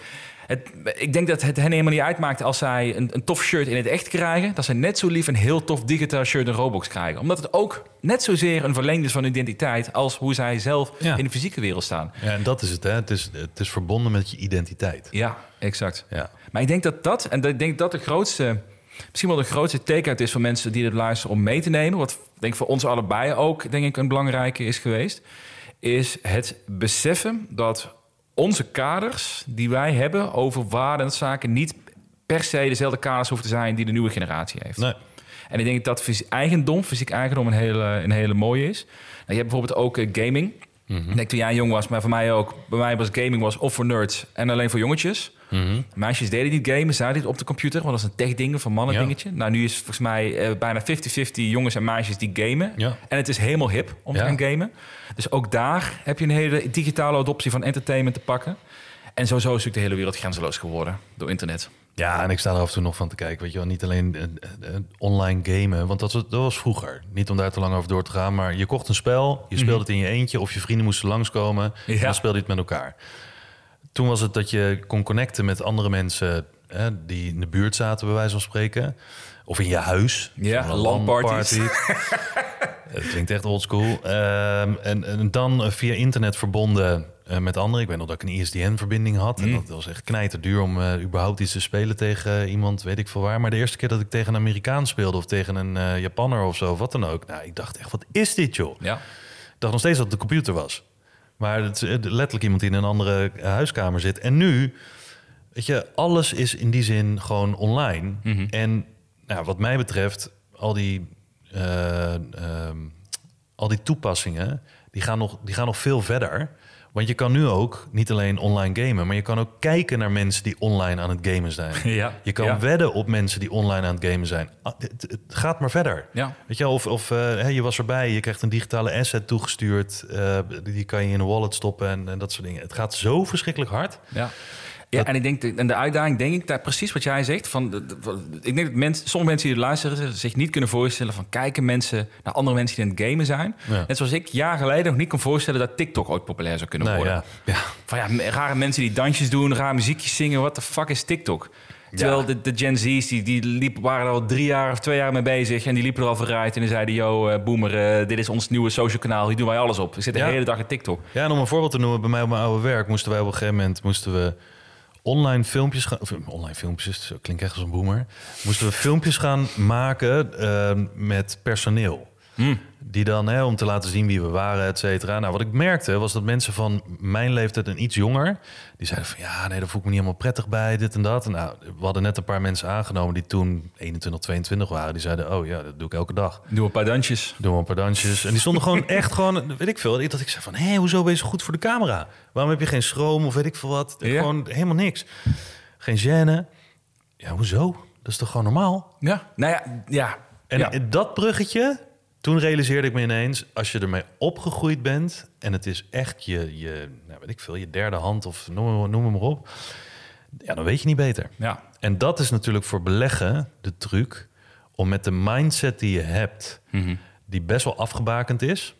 Het, ik denk dat het hen helemaal niet uitmaakt als zij een, een tof shirt in het echt krijgen, dat ze net zo lief een heel tof digitaal shirt in Roblox krijgen. Omdat het ook net zozeer een verlenging is van hun identiteit als hoe zij zelf Ja. in de fysieke wereld staan. ja en dat is het. Hè. Het, is, het is verbonden met je identiteit. Ja, exact. Ja. Maar ik denk dat dat, en ik denk dat de grootste, misschien wel de grootste take-out is voor mensen die het luisteren om mee te nemen. Wat ik denk voor ons allebei ook, denk ik, een belangrijke is geweest. Is het beseffen dat onze kaders die wij hebben over waarden en zaken niet per se dezelfde kaders hoeven te zijn die de nieuwe generatie heeft. Nee. En ik denk dat fysiek eigendom, fysiek eigendom een hele, een hele mooie is. Nou, je hebt bijvoorbeeld ook eh, gaming. Ik denk toen jij jong was, maar voor mij ook. Bij mij was gaming was of voor nerds en alleen voor jongetjes. Meisjes deden niet gamen, zij deden op de computer. Want dat is een tech ding, van mannen Ja. dingetje. Nou, nu is volgens mij eh, bijna 50-50 jongens en meisjes die gamen. Ja. En het is helemaal hip om te gaan gamen. Dus ook daar heb je een hele digitale adoptie van entertainment te pakken. En sowieso is natuurlijk de hele wereld grenzeloos geworden door internet. Ja, en ik sta er af en toe nog van te kijken. Weet je wel, niet alleen eh, eh, online gamen, want dat was, dat was vroeger. Niet om daar te lang over door te gaan, maar je kocht een spel, je speelde het in je eentje of je vrienden moesten langskomen. En Ja. dan speelde je het met elkaar. Toen was het dat je kon connecten met andere mensen hè, die in de buurt zaten, bij wijze van spreken. Of in je huis. Ja. LAN-party. [LAUGHS] Het klinkt echt oldschool. Ehm en, en dan eh, via internet verbonden eh, met anderen. Ik weet nog dat ik een ISDN-verbinding had. En dat was echt knijterduur om eh, überhaupt iets te spelen tegen iemand, weet ik veel waar. Maar de eerste keer dat ik tegen een Amerikaan speelde of tegen een Japanner of zo, wat dan ook. Nou, ik dacht echt, wat is dit joh? Ja. Ik dacht nog steeds dat het de computer was. Maar het is letterlijk iemand die in een andere huiskamer zit. En nu, weet je, alles is in die zin gewoon online. En nou, wat mij betreft, al die, eh, ehm, al die toepassingen, die gaan, nog, die gaan nog veel verder. Want je kan nu ook niet alleen online gamen, maar je kan ook kijken naar mensen die online aan het gamen zijn. [LAUGHS] Ja, Je kan ja. wedden op mensen die online aan het gamen zijn. Ah, Het, het gaat maar verder. Ja. Weet je, of, of eh, je was erbij, je krijgt een digitale asset toegestuurd. eh, die kan je in een wallet stoppen en, en dat soort dingen. Het gaat zo verschrikkelijk hard. Ja. Ja, en ik denk, de- en de uitdaging denk ik daar precies wat jij zegt. Van, de- de- ik denk dat mensen, sommige mensen die het luisteren zich niet kunnen voorstellen van kijken mensen naar andere mensen die aan het gamen zijn. Ja. Net zoals ik jaar geleden nog niet kon voorstellen dat TikTok ooit populair zou kunnen worden. ja, ja. Van ja, rare mensen die dansjes doen, raar muziekjes zingen. What the fuck is TikTok? Terwijl Ja. de, de Gen Z's, die, die liepen, waren er al drie jaar of twee jaar mee bezig. En die liepen er al vooruit. En die zeiden, yo, eh, boomer, eh, dit is ons nieuwe social kanaal. Hier doen wij alles op. We zitten Ja. de hele dag in TikTok. Ja, en om een voorbeeld te noemen, bij mij op mijn oude werk moesten wij op een gegeven moment moesten we online filmpjes gaan... Of, online filmpjes, zo klinkt echt als een boomer. Moesten we filmpjes gaan maken eh, met personeel. Die dan, hè, om te laten zien wie we waren, et cetera. Nou, wat ik merkte was dat mensen van mijn leeftijd en iets jonger... die zeiden van, ja, nee, daar voel ik me niet helemaal prettig bij, dit en dat. En nou, we hadden net een paar mensen aangenomen die toen 21, 22 waren. Die zeiden, oh ja, dat doe ik elke dag. Doe een paar dansjes. Doen we een paar dansjes. En die stonden gewoon echt gewoon, weet ik veel. Dat ik zei van, hé, hoezo ben je zo goed voor de camera? Waarom heb je geen schroom of weet ik veel wat? Ja. Gewoon helemaal niks. Geen gêne. Ja, hoezo? Dat is toch gewoon normaal? Ja, nou ja, ja. En ja. dat bruggetje, toen realiseerde ik me ineens... als je ermee opgegroeid bent... en het is echt je, je nou, weet ik veel, je derde hand of noem, noem het maar op... ja, dan weet je niet beter. ja. En dat is natuurlijk voor beleggen de truc... om met de mindset die je hebt... Mhm. die best wel afgebakend is...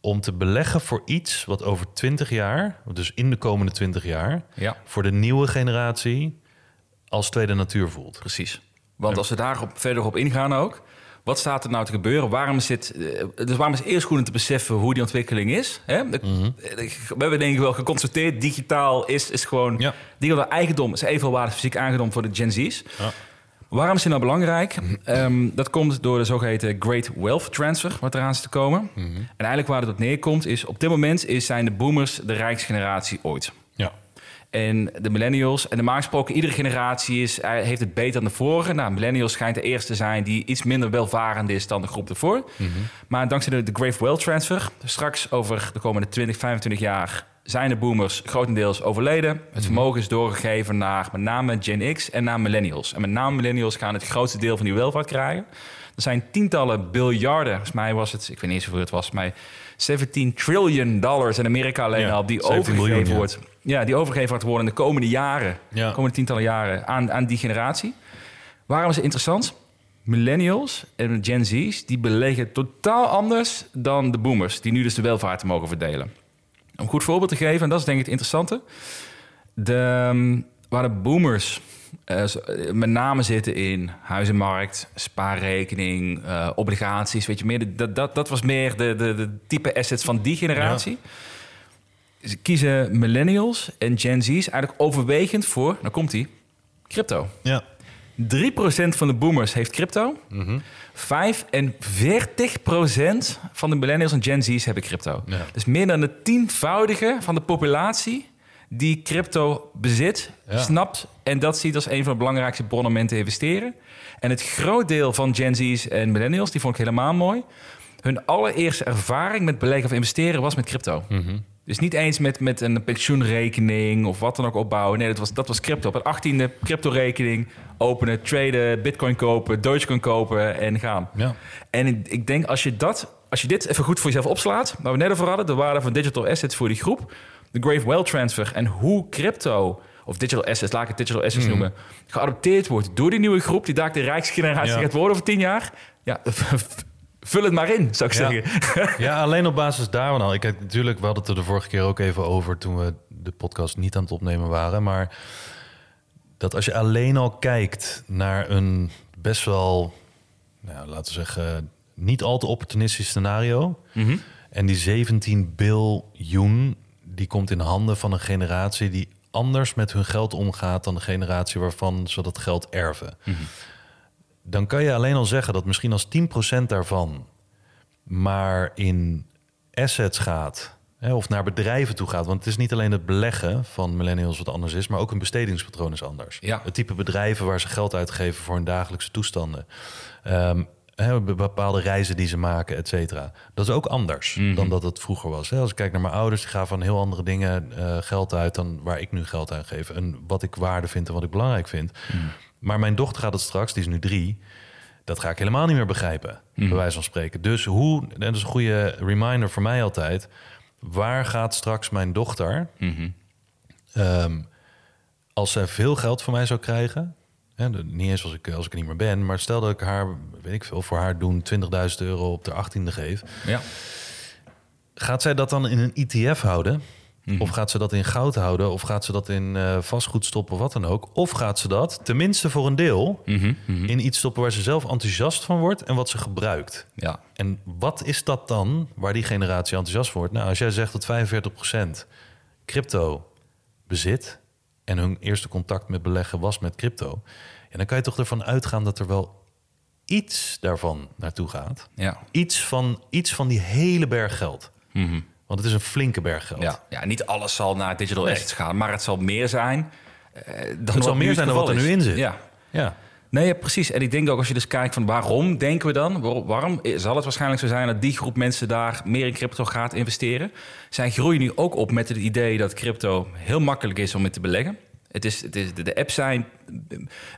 om te beleggen voor iets wat over 20 jaar... dus in de komende 20 jaar... Ja. voor de nieuwe generatie als tweede natuur voelt. Precies. Want als we daarop verder op ingaan ook... Wat staat er nou te gebeuren? Waarom zit, eh, dus waarom is eerst goed om te beseffen hoe die ontwikkeling is? Hè? Mhm. We hebben denk ik wel geconstateerd, digitaal is, is gewoon... Ja. Digitaal eigendom is evenveel waarde fysiek eigendom voor de Gen Z's. Waarom is dit nou belangrijk? Ehm, dat komt door de zogeheten Great Wealth Transfer, wat eraan zit te komen. Mhm. En eigenlijk waar het op neerkomt is... op dit moment is, zijn de boomers de rijkste generatie ooit. Ja. En de millennials, en normaal gesproken, iedere generatie is, eh, heeft het beter dan de vorige. Nou, millennials schijnt de eerste te zijn die iets minder welvarend is dan de groep ervoor. Maar dankzij de, de Great Wealth Transfer, straks over de komende 20, 25 jaar zijn de boomers grotendeels overleden. Het vermogen is doorgegeven naar met name Gen X en naar millennials. En met name millennials gaan het grootste deel van die welvaart krijgen. Er zijn tientallen biljarden, volgens mij was het, ik weet niet eens hoeveel het was, maar 17 trillion dollars in Amerika alleen Ja, al, die 17 overgegeven miljoen, ja. wordt. Ja, die overgegeven wordt worden in de komende jaren, Ja. de komende tientallen jaren aan, aan die generatie. Waarom is het interessant? Millennials en Gen Z's, die beleggen totaal anders dan de boomers, die nu dus de welvaart mogen verdelen. Om een goed voorbeeld te geven, en dat is denk ik het interessante. De, ehm, waar de boomers eh, eh, met name zitten in huizenmarkt, spaarrekening, eh, obligaties, weet je meer. de- Dat, dat, dat was meer de, de, de type assets van die generatie. Ze kiezen millennials en Gen Z's eigenlijk overwegend voor, nou komt die, crypto. Ja. 3% van de boomers heeft crypto. 45% van de millennials en Gen Z's hebben crypto. Ja. Dus meer dan het tienvoudige van de populatie die crypto bezit, Ja. snapt en dat ziet als een van de belangrijkste bronnen om in te investeren. En het groot deel van Gen Z's en millennials, die vond ik helemaal mooi. Hun allereerste ervaring met beleggen of investeren was met crypto. Dus niet eens met, met een pensioenrekening of wat dan ook opbouwen. Nee, dat was, dat was crypto. Op een achttiende crypto-rekening openen, traden, bitcoin kopen, dogecoin kopen en gaan. Ja. En ik, ik denk als je, dat, als je dit even goed voor jezelf opslaat... waar we net over hadden, de waarde van digital assets voor die groep... de Grave Wealth Transfer en hoe crypto... of digital assets, laat ik het digital assets noemen... geadopteerd wordt door die nieuwe groep... die daar de rijkste generatie Ja. gaat worden over tien jaar... ja, vul het maar in, zou ik Ja. zeggen. Ja, alleen op basis daarvan al. Ik, natuurlijk, we hadden het er de vorige keer ook even over toen we de podcast niet aan het opnemen waren. Maar dat als je alleen al kijkt naar een best wel, nou, laten we zeggen, niet al te opportunistisch scenario. En die 17 biljoen, die komt in handen van een generatie die anders met hun geld omgaat dan de generatie waarvan ze dat geld erven. Dan kan je alleen al zeggen dat misschien als 10% daarvan maar in assets gaat. Hè, of naar bedrijven toe gaat. Want het is niet alleen het beleggen van millennials wat anders is, maar ook hun bestedingspatroon is anders. Ja. Het type bedrijven waar ze geld uitgeven voor hun dagelijkse toestanden. Ehm, hè, bepaalde reizen die ze maken, et cetera. Dat is ook anders dan dat het vroeger was. Hè. Als ik kijk naar mijn ouders, die gaven van heel andere dingen eh, geld uit dan waar ik nu geld aan geef. En wat ik waarde vind en wat ik belangrijk vind. Maar mijn dochter gaat het straks, die is nu drie. Dat ga ik helemaal niet meer begrijpen, bij wijze van spreken. Dus hoe, en dat is een goede reminder voor mij altijd... waar gaat straks mijn dochter... ehm, als zij veel geld van mij zou krijgen... Hè, de- niet eens als ik, als ik er niet meer ben... maar stel dat ik haar, weet ik veel, voor haar doen 20.000 euro op de 18e geef... Ja. Gaat zij dat dan in een ETF houden? Of gaat ze dat in goud houden? Of gaat ze dat in eh, vastgoed stoppen, wat dan ook? Of gaat ze dat, tenminste voor een deel, in iets stoppen waar ze zelf enthousiast van wordt en wat ze gebruikt? ja. En wat is dat dan waar die generatie enthousiast wordt? Nou, als jij zegt dat 45% crypto bezit, en hun eerste contact met beleggen was met crypto, en dan kan je toch ervan uitgaan dat er wel iets daarvan naartoe gaat. Ja. Iets van, iets van die hele berg geld. Mhm. Want het is een flinke berg geld. Ja. ja, niet alles zal naar digital Nee. assets gaan, maar het zal meer zijn. eh, dan Het zal meer zijn dan wat er nu in zit. Ja. ja. Nee, ja, precies. En ik denk ook als je dus kijkt van waarom denken we dan? Waarom, zal het waarschijnlijk zo zijn dat die groep mensen daar meer in crypto gaat investeren? Zij groeien nu ook op met het idee dat crypto heel makkelijk is om in te beleggen. Het is, het is, de, apps zijn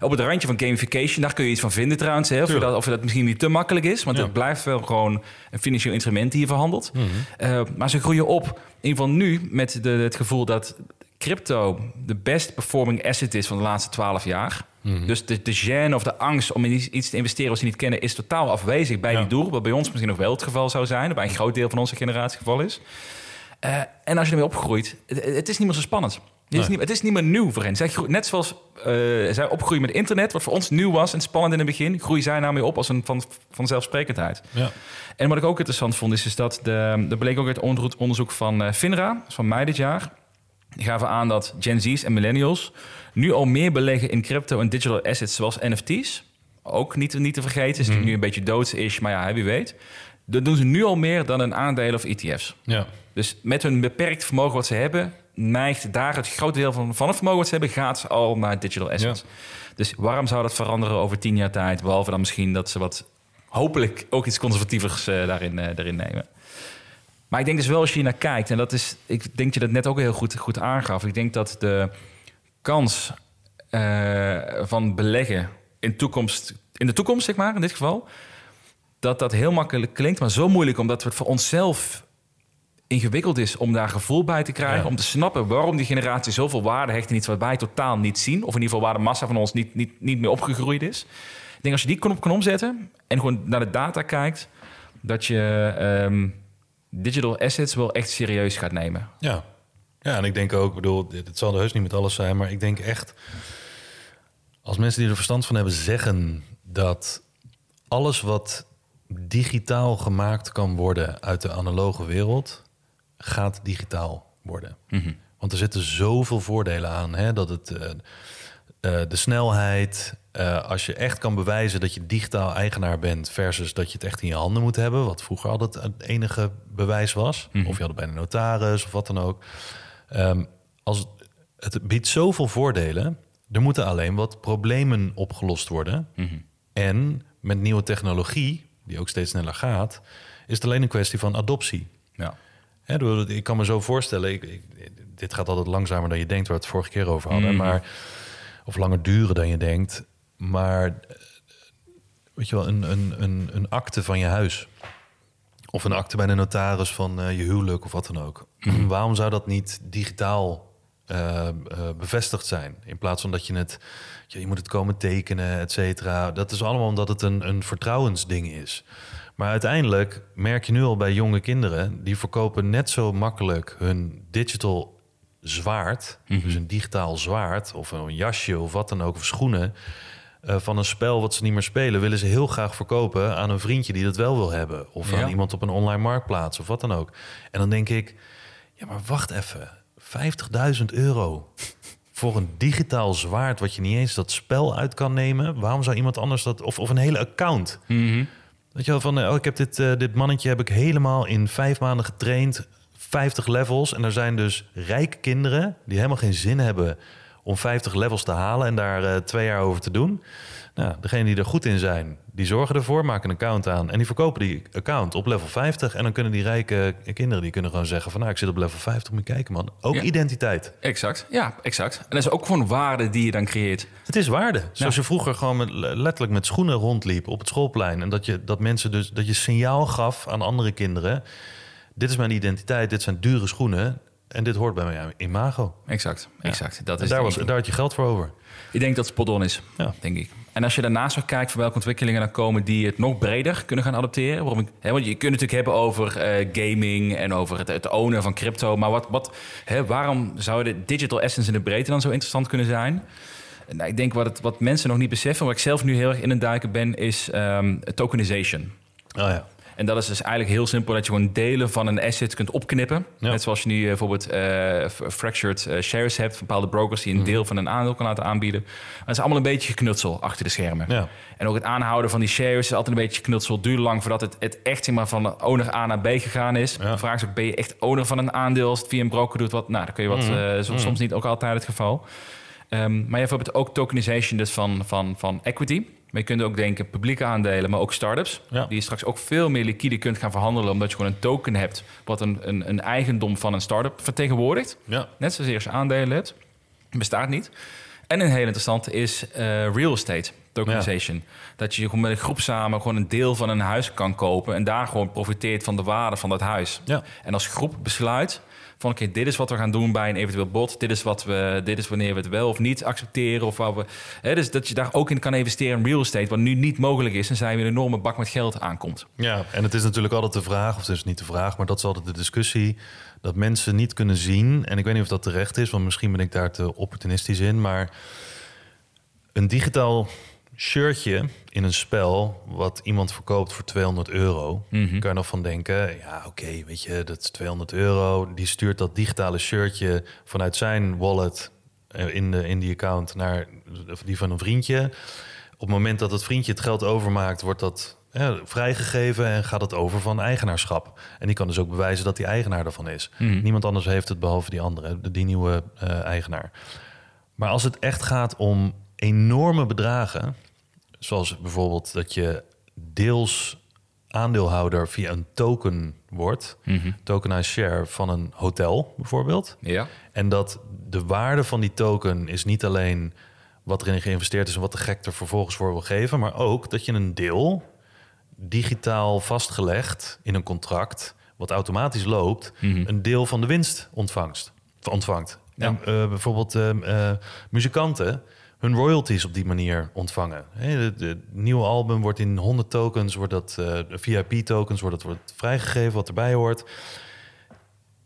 op het randje van gamification. Daar kun je iets van vinden trouwens. Hè? Of, je dat, of dat misschien niet te makkelijk is. Want Ja. het blijft wel gewoon een financieel instrument die je verhandelt. Mhm. Eh, maar ze groeien op, in ieder geval nu, met de, het gevoel dat crypto de best performing asset is van de laatste twaalf jaar. Mhm. Dus de, de gêne of de angst om in iets, te investeren wat ze niet kennen, is totaal afwezig bij Ja. die doel. Wat bij ons misschien nog wel het geval zou zijn, bij een groot deel van onze generatie het geval is. Eh, en als je ermee opgroeit, het, het is niet meer zo spannend. Het is, niet, het is niet meer nieuw voor hen. Zij net zoals eh, zij opgroeien met internet, wat voor ons nieuw was en spannend in het begin, groeien zij nou mee op als een van, vanzelfsprekendheid. Ja. En wat ik ook interessant vond, is, is dat de, er bleek ook uit onderzoek- onderzoek van eh, FINRA, dat is van mei dit jaar. Gaven aan dat Gen Z's en millennials nu al meer beleggen in crypto en digital assets zoals NFT's. Ook niet, niet te vergeten, is natuurlijk nu een beetje doods is, maar ja, wie weet. Dat doen ze nu al meer dan een aandeel of ETF's. Ja. Dus met hun beperkt vermogen wat ze hebben, neigt daar het grote deel van, van het vermogen wat ze hebben, gaat al naar digital assets. Dus waarom zou dat veranderen over tien jaar tijd? Behalve dan misschien dat ze wat hopelijk ook iets conservatievers eh, daarin, eh, daarin nemen. Maar ik denk dus wel als je hier naar kijkt, en dat is, ik denk dat je dat net ook heel goed, goed aangaf. Ik denk dat de kans eh, van beleggen in, toekomst, in de toekomst, zeg maar, in dit geval, dat dat heel makkelijk klinkt, maar zo moeilijk omdat het voor onszelf ingewikkeld is om daar gevoel bij te krijgen, Ja. om te snappen waarom die generatie zoveel waarde hecht in iets wat wij totaal niet zien, of in ieder geval waar de massa van ons niet, niet, niet meer opgegroeid is. Ik denk als je die knop kan omzetten en gewoon naar de data kijkt, dat je ehm, digital assets wel echt serieus gaat nemen. Ja. ja, en ik denk ook, ik bedoel, het zal er heus niet met alles zijn, maar ik denk echt, als mensen die er verstand van hebben zeggen dat alles wat digitaal gemaakt kan worden uit de analoge wereld, gaat digitaal worden. Want er zitten zoveel voordelen aan, hè, dat het eh, eh, de snelheid, eh, als je echt kan bewijzen dat je digitaal eigenaar bent versus dat je het echt in je handen moet hebben, wat vroeger altijd het enige bewijs was, Mhm. of je had het bij een notaris of wat dan ook. Ehm, als, het biedt zoveel voordelen. Er moeten alleen wat problemen opgelost worden. Mhm. En met nieuwe technologie, die ook steeds sneller gaat, is het alleen een kwestie van adoptie. Ja. Ik kan me zo voorstellen, ik, ik- dit gaat altijd langzamer dan je denkt, waar we het vorige keer over hadden. Mhm. Maar, of langer duren dan je denkt. Maar weet je wel, een, een, een, een akte van je huis. Of een akte bij de notaris van eh, je huwelijk of wat dan ook. Waarom zou dat niet digitaal eh, eh, bevestigd zijn? In plaats van dat je het, ja, je moet het komen tekenen, et cetera. Dat is allemaal omdat het een, een vertrouwensding is. Maar uiteindelijk merk je nu al bij jonge kinderen... die verkopen net zo makkelijk hun digital zwaard... dus een digitaal zwaard of een jasje of wat dan ook, of schoenen... eh, van een spel wat ze niet meer spelen... willen ze heel graag verkopen aan een vriendje die dat wel wil hebben... of Ja. aan iemand op een online marktplaats of wat dan ook. En dan denk ik, ja, maar wacht even. 50.000 euro voor een digitaal zwaard... wat je niet eens dat spel uit kan nemen. Waarom zou iemand anders dat... of, of een hele account... Weet je wel, van, eh, oh, ik heb dit, eh, dit mannetje heb ik helemaal in vijf maanden getraind. 50 levels. En er zijn dus rijke kinderen die helemaal geen zin hebben om 50 levels te halen en daar eh, twee jaar over te doen. Nou, degene die er goed in zijn, die zorgen ervoor, maken een account aan en die verkopen die account op level 50. En dan kunnen die rijke kinderen die kunnen gewoon zeggen van, nou, ik zit op level 50, moet je kijken, man. Ook Ja. identiteit. Exact, ja, exact. En dat is ook gewoon waarde die je dan creëert. Het is waarde. Zoals je vroeger gewoon met, letterlijk met schoenen rondliep op het schoolplein. En dat je, dat mensen dus dat je signaal gaf aan andere kinderen. Dit is mijn identiteit, dit zijn dure schoenen. En dit hoort bij mijn imago. Exact, exact. Dat En is daar, was, daar had je geld voor over. Ik denk dat het spot on is, Ja. denk ik. En als je daarnaast kijkt voor welke ontwikkelingen er komen die het nog breder kunnen gaan adopteren. Waarom ik, hè, want je kunt het natuurlijk hebben over eh, gaming en over het, het ownen van crypto. Maar wat, wat, hè, waarom zouden de digital assets in de breedte dan zo interessant kunnen zijn? Nou, ik denk wat, het, wat mensen nog niet beseffen, waar ik zelf nu heel erg in het duiken ben, is ehm, tokenization. Oh ja. En dat is dus eigenlijk heel simpel dat je gewoon delen van een asset kunt opknippen. Ja. Net zoals je nu eh, bijvoorbeeld eh, fractured eh, shares hebt, van bepaalde brokers die een deel van een aandeel kan laten aanbieden. Maar het is allemaal een beetje geknutsel achter de schermen. Ja. En ook het aanhouden van die shares is altijd een beetje geknutsel. Duurt lang voordat het, het echt zeg maar, van owner A naar B gegaan is. Ja. De vraag is ook, ben je echt owner van een aandeel als het via een broker doet? Wat, nou, dan kun je wat, eh, soms, soms niet ook altijd het geval. Ehm, maar je hebt bijvoorbeeld ook tokenization dus van, van, van equity. Maar je kunt ook denken publieke aandelen, maar ook startups. Ja. Die je straks ook veel meer liquide kunt gaan verhandelen... omdat je gewoon een token hebt... wat een, een, een eigendom van een start-up vertegenwoordigt. Ja. Net zozeer als je aandelen hebt. Bestaat niet. En een heel interessante is eh, real estate tokenization. Dat je gewoon met een groep samen gewoon een deel van een huis kan kopen... en daar gewoon profiteert van de waarde van dat huis. Ja. En als groep besluit van oké, dit is wat we gaan doen bij een eventueel bod. Dit is, wat we, dit is wanneer we het wel of niet accepteren. Of wat we, hè, dus dat je daar ook in kan investeren in real estate... wat nu niet mogelijk is en zij weer een enorme bak met geld aankomt. Ja, en het is natuurlijk altijd de vraag, of het is niet de vraag, maar dat is altijd de discussie, dat mensen niet kunnen zien, en ik weet niet of dat terecht is, want misschien ben ik daar te opportunistisch in, maar een digitaal shirtje in een spel wat iemand verkoopt voor 200 euro, Mhm. kan je nog van denken, ja oké, weet je, dat is 200 euro, die stuurt dat digitale shirtje vanuit zijn wallet eh, in, de, in die account naar die van een vriendje. Op het moment dat het vriendje het geld overmaakt, wordt dat ja, vrijgegeven en gaat het over van eigenaarschap. En die kan dus ook bewijzen dat die eigenaar ervan is. Mhm. Niemand anders heeft het behalve die andere, de- die nieuwe eh, eigenaar. Maar als het echt gaat om enorme bedragen, zoals bijvoorbeeld dat je deels aandeelhouder via een token wordt, tokenized share van een hotel bijvoorbeeld. Ja. En dat de waarde van die token is niet alleen wat erin geïnvesteerd is en wat de gek er vervolgens voor wil geven, maar ook dat je een deel digitaal vastgelegd in een contract, wat automatisch loopt, een deel van de winst ontvangst, ontvangt. Ja. En eh, bijvoorbeeld eh, eh, muzikanten hun royalties op die manier ontvangen. Het de, nieuwe album wordt in 100 tokens, wordt dat eh, VIP-tokens, wordt dat wordt vrijgegeven wat erbij hoort.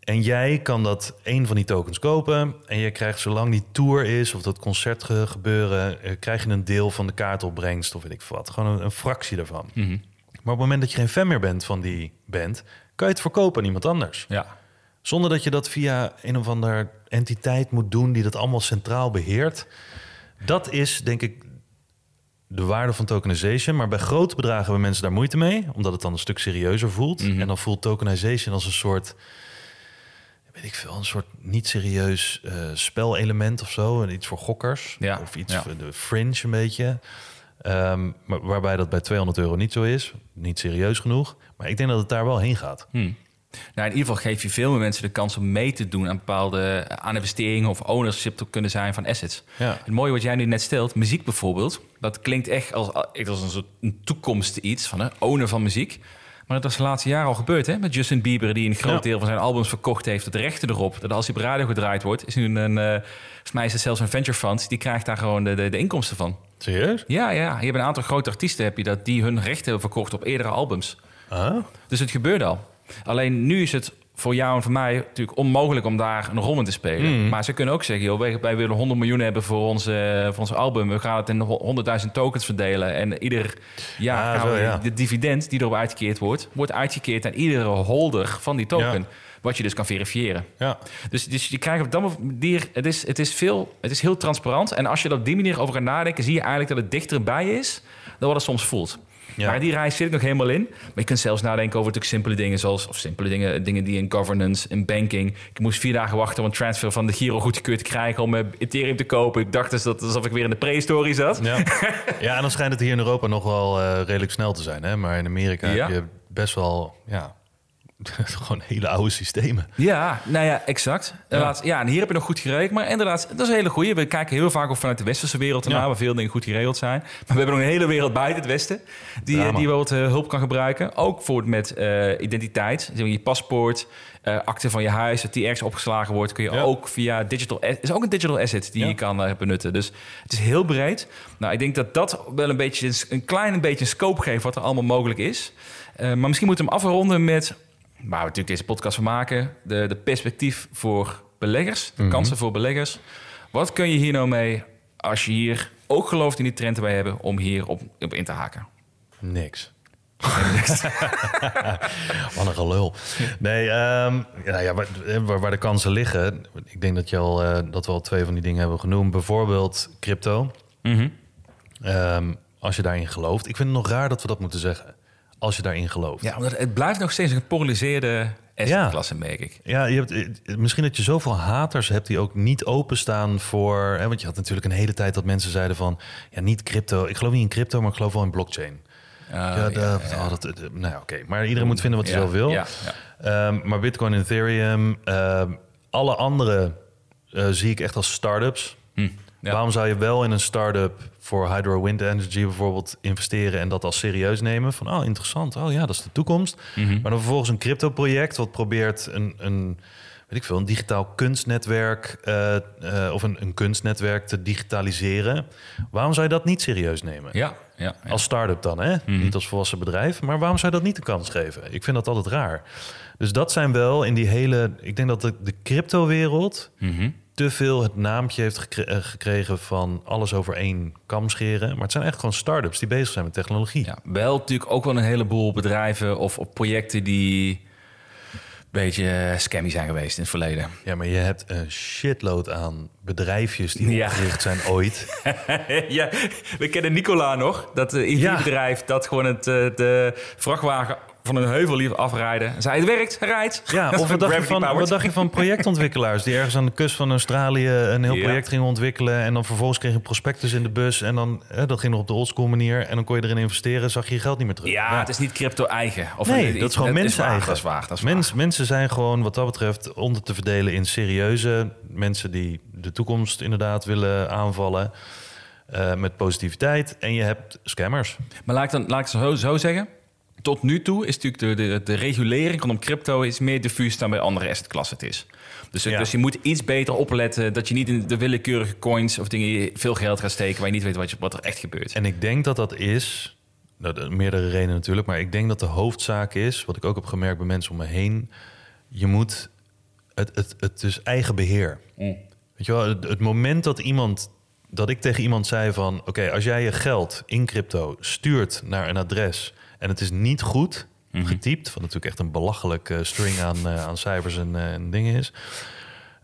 En jij kan dat een van die tokens kopen. En je krijgt, zolang die tour is of dat concert ge- gebeuren, eh, krijg je een deel van de kaartopbrengst of weet ik wat. Gewoon een, een fractie daarvan. Mhm. Maar op het moment dat je geen fan meer bent van die band, kan je het verkopen aan iemand anders. Ja. Zonder dat je dat via een of andere entiteit moet doen die dat allemaal centraal beheert. Dat is denk ik de waarde van tokenization. Maar bij grote bedragen hebben mensen daar moeite mee, omdat het dan een stuk serieuzer voelt. Mhm. En dan voelt tokenization als een soort, weet ik veel, een soort niet serieus eh, spelelement of zo. En iets voor gokkers. Ja, Of iets ja. voor de fringe een beetje. Ehm, maar waarbij dat bij 200 euro niet zo is. Niet serieus genoeg. Maar ik denk dat het daar wel heen gaat. Hm. Nou, in ieder geval geef je veel meer mensen de kans om mee te doen aan bepaalde aan investeringen of ownership te kunnen zijn van assets. Ja. Het mooie wat jij nu net stelt, muziek bijvoorbeeld, dat klinkt echt als, als een soort een toekomst iets van een owner van muziek. Maar dat is de laatste jaren al gebeurd, hè? Met Justin Bieber, die een groot Ja. deel van zijn albums verkocht heeft. De rechten erop. Dat als hij op radio gedraaid wordt, is nu een, eh volgens mij is het zelfs een venture fund. Die krijgt daar gewoon de, de, de inkomsten van. Serieus? Ja, ja. Je hebt een aantal grote artiesten heb je dat die hun rechten hebben verkocht op eerdere albums. Ah. Dus het gebeurt al. Alleen nu is het voor jou en voor mij natuurlijk onmogelijk om daar een rol in te spelen. Mm. Maar ze kunnen ook zeggen, joh, wij, wij willen 100 miljoen hebben voor onze, voor ons album. We gaan het in ho- 100.000 tokens verdelen. En ieder jaar Ah, gaan zo, we ja. de dividend die erop uitgekeerd wordt, wordt uitgekeerd aan iedere holder van die token. Ja. Wat je dus kan verifiëren. Ja. Dus, dus je krijgt op dat manier, het is, het, is veel, het is heel transparant. En als je er op die manier over gaat nadenken, zie je eigenlijk dat het dichterbij is dan wat het soms voelt. Ja. Maar die reis zit ik nog helemaal in. Maar je kunt zelfs nadenken over natuurlijk simpele dingen zoals, of simpele dingen, dingen die in governance, in banking. Ik moest vier dagen wachten om een transfer van de Giro goedgekeurd te krijgen om eh, Ethereum te kopen. Ik dacht dus dat alsof ik weer in de prehistorie zat. Ja. [LAUGHS] ja, en dan schijnt het hier in Europa nog wel eh, redelijk snel te zijn. Hè? Maar in Amerika Ja. heb je best wel ja, [LAUGHS] gewoon hele oude systemen. Ja, nou ja, exact. Inderdaad, ja. en hier heb je nog goed geregeld. Maar inderdaad, dat is een hele goeie. We kijken heel vaak ook vanuit de westerse wereld ernaar, Ja. waar veel dingen goed geregeld zijn. Maar we hebben nog een hele wereld buiten het westen, die, die wel wat eh, hulp kan gebruiken. Ook voor met eh, identiteit, je paspoort, eh akte van je huis, dat die ergens opgeslagen wordt, kun je Ja. ook via digital, is ook een digital asset die Ja. je kan benutten. Dus het is heel breed. Nou, ik denk dat dat wel een beetje, een, een klein beetje een scope geeft wat er allemaal mogelijk is. Maar misschien moeten we hem afronden met waar we natuurlijk deze podcast van maken, de, de perspectief voor beleggers, de kansen voor beleggers. Wat kun je hier nou mee als je hier ook gelooft in die trend erbij hebben om hier op, op in te haken? Niks. [LAUGHS] [LAUGHS] Wat een gelul. Nee, ehm, ja, ja, waar, waar, waar de kansen liggen... Ik denk dat, je al, eh, dat we al twee van die dingen hebben genoemd. Bijvoorbeeld crypto. Mhm. Ehm, als je daarin gelooft. Ik vind het nog raar dat we dat moeten zeggen. Als je daarin gelooft. Ja, omdat het blijft nog steeds een gepolariseerde assetklasse, merk ik. Ja, je hebt, eh, misschien dat je zoveel haters hebt die ook niet openstaan voor... Hè, want je had natuurlijk een hele tijd dat mensen zeiden van... ja, niet crypto. Ik geloof niet in crypto, maar ik geloof wel in blockchain. ja, de, oh, dat, de- nou ja, oké. Maar iedereen moet vinden wat hij Ja, zelf wil. ja, ja. Ehm, maar Bitcoin en Ethereum, ehm, alle andere eh, zie ik echt als start-ups. Hm, ja. Waarom zou je wel in een start-up voor hydro wind energy bijvoorbeeld investeren en dat als serieus nemen? Van, oh, interessant. Oh ja, dat is de toekomst. Mhm. Maar dan vervolgens een crypto-project wat probeert een, een, weet ik veel, een digitaal kunstnetwerk eh, eh, of een, een kunstnetwerk te digitaliseren. Waarom zou je dat niet serieus nemen? Ja, ja, ja. Als start-up dan, hè? Mhm. Niet als volwassen bedrijf. Maar waarom zou je dat niet de kans geven? Ik vind dat altijd raar. Dus dat zijn wel in die hele... Ik denk dat de, de crypto-wereld Mhm. Te veel het naampje heeft eh, gekregen van alles over één kam scheren. Maar het zijn echt gewoon start-ups die bezig zijn met technologie. Ja, wel natuurlijk ook wel een heleboel bedrijven of, of projecten die een beetje eh, scammy zijn geweest in het verleden. Ja, maar je hebt een shitload aan bedrijfjes die Ja. opgericht zijn ooit. [LAUGHS] ja, we kennen Nicola nog, dat uh, Ja. bedrijf dat gewoon het, eh, de vrachtwagen van een heuvel afrijden. En zei, het werkt, rijdt. Ja, [LAUGHS] of wat dacht, je van, wat dacht je van projectontwikkelaars die ergens aan de kust van Australië een heel Ja. project gingen ontwikkelen en dan vervolgens een prospectus in de bus en dan hè, dat ging nog op de oldschool manier en dan kon je erin investeren, zag je je geld niet meer terug. Ja, het is niet crypto-eigen. Of Nee, een- dat is gewoon het mensen waar, eigen. Dat is waar, dat is Mens, mensen zijn gewoon wat dat betreft onder te verdelen in serieuze mensen die de toekomst inderdaad willen aanvallen eh, met positiviteit en je hebt scammers. Maar laat ik, dan, laat ik het zo, zo zeggen. Tot nu toe is natuurlijk de, de, de regulering rondom crypto is meer diffuus dan bij andere assetklassen het is. Dus, Ja. dus je moet iets beter opletten dat je niet in de willekeurige coins of dingen veel geld gaat steken waar je niet weet wat, je, wat er echt gebeurt. En ik denk dat dat is, nou, de- meerdere redenen natuurlijk, maar ik denk dat de hoofdzaak is, wat ik ook heb gemerkt bij mensen om me heen, je moet, het, het, het is eigen beheer. Mm. Weet je wel, het, het moment dat iemand, dat ik tegen iemand zei van, oké, als jij je geld in crypto stuurt naar een adres en het is niet goed Mhm. getypt, wat natuurlijk echt een belachelijk eh, string aan, eh, aan cijfers en, eh, en dingen is,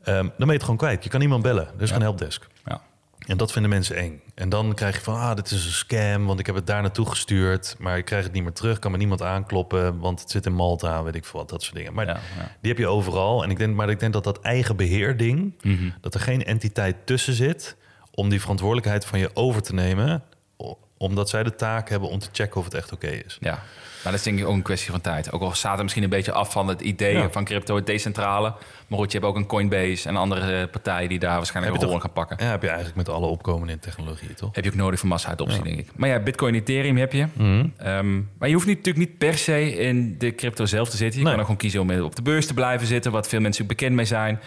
ehm, dan ben je het gewoon kwijt. Je kan iemand bellen, is geen helpdesk. Ja. En dat vinden mensen eng. En dan krijg je van, ah, dit is een scam, want ik heb het daar naartoe gestuurd, maar ik krijg het niet meer terug, kan me niemand aankloppen, want het zit in Malta, weet ik veel wat, dat soort dingen. Maar Ja, ja. die heb je overal. En ik denk, maar ik denk dat dat eigen beheerding, Mhm. dat er geen entiteit tussen zit om die verantwoordelijkheid van je over te nemen, omdat zij de taak hebben om te checken of het echt oké is. Ja, maar dat is denk ik ook een kwestie van tijd. Ook al staat het misschien een beetje af van het idee Ja. van crypto, het decentrale. Maar goed, je hebt ook een Coinbase en andere eh, partijen die daar waarschijnlijk Heb een rol in gaan pakken. Ja, heb je eigenlijk met alle opkomende in technologie, toch? Heb je ook nodig voor massa-adoptie, denk ik. Maar ja, Bitcoin, Ethereum heb je. Mhm. Ehm, maar je hoeft niet, natuurlijk niet per se in de crypto zelf te zitten. Je Nee. kan ook gewoon kiezen om op de beurs te blijven zitten, wat veel mensen ook bekend mee zijn.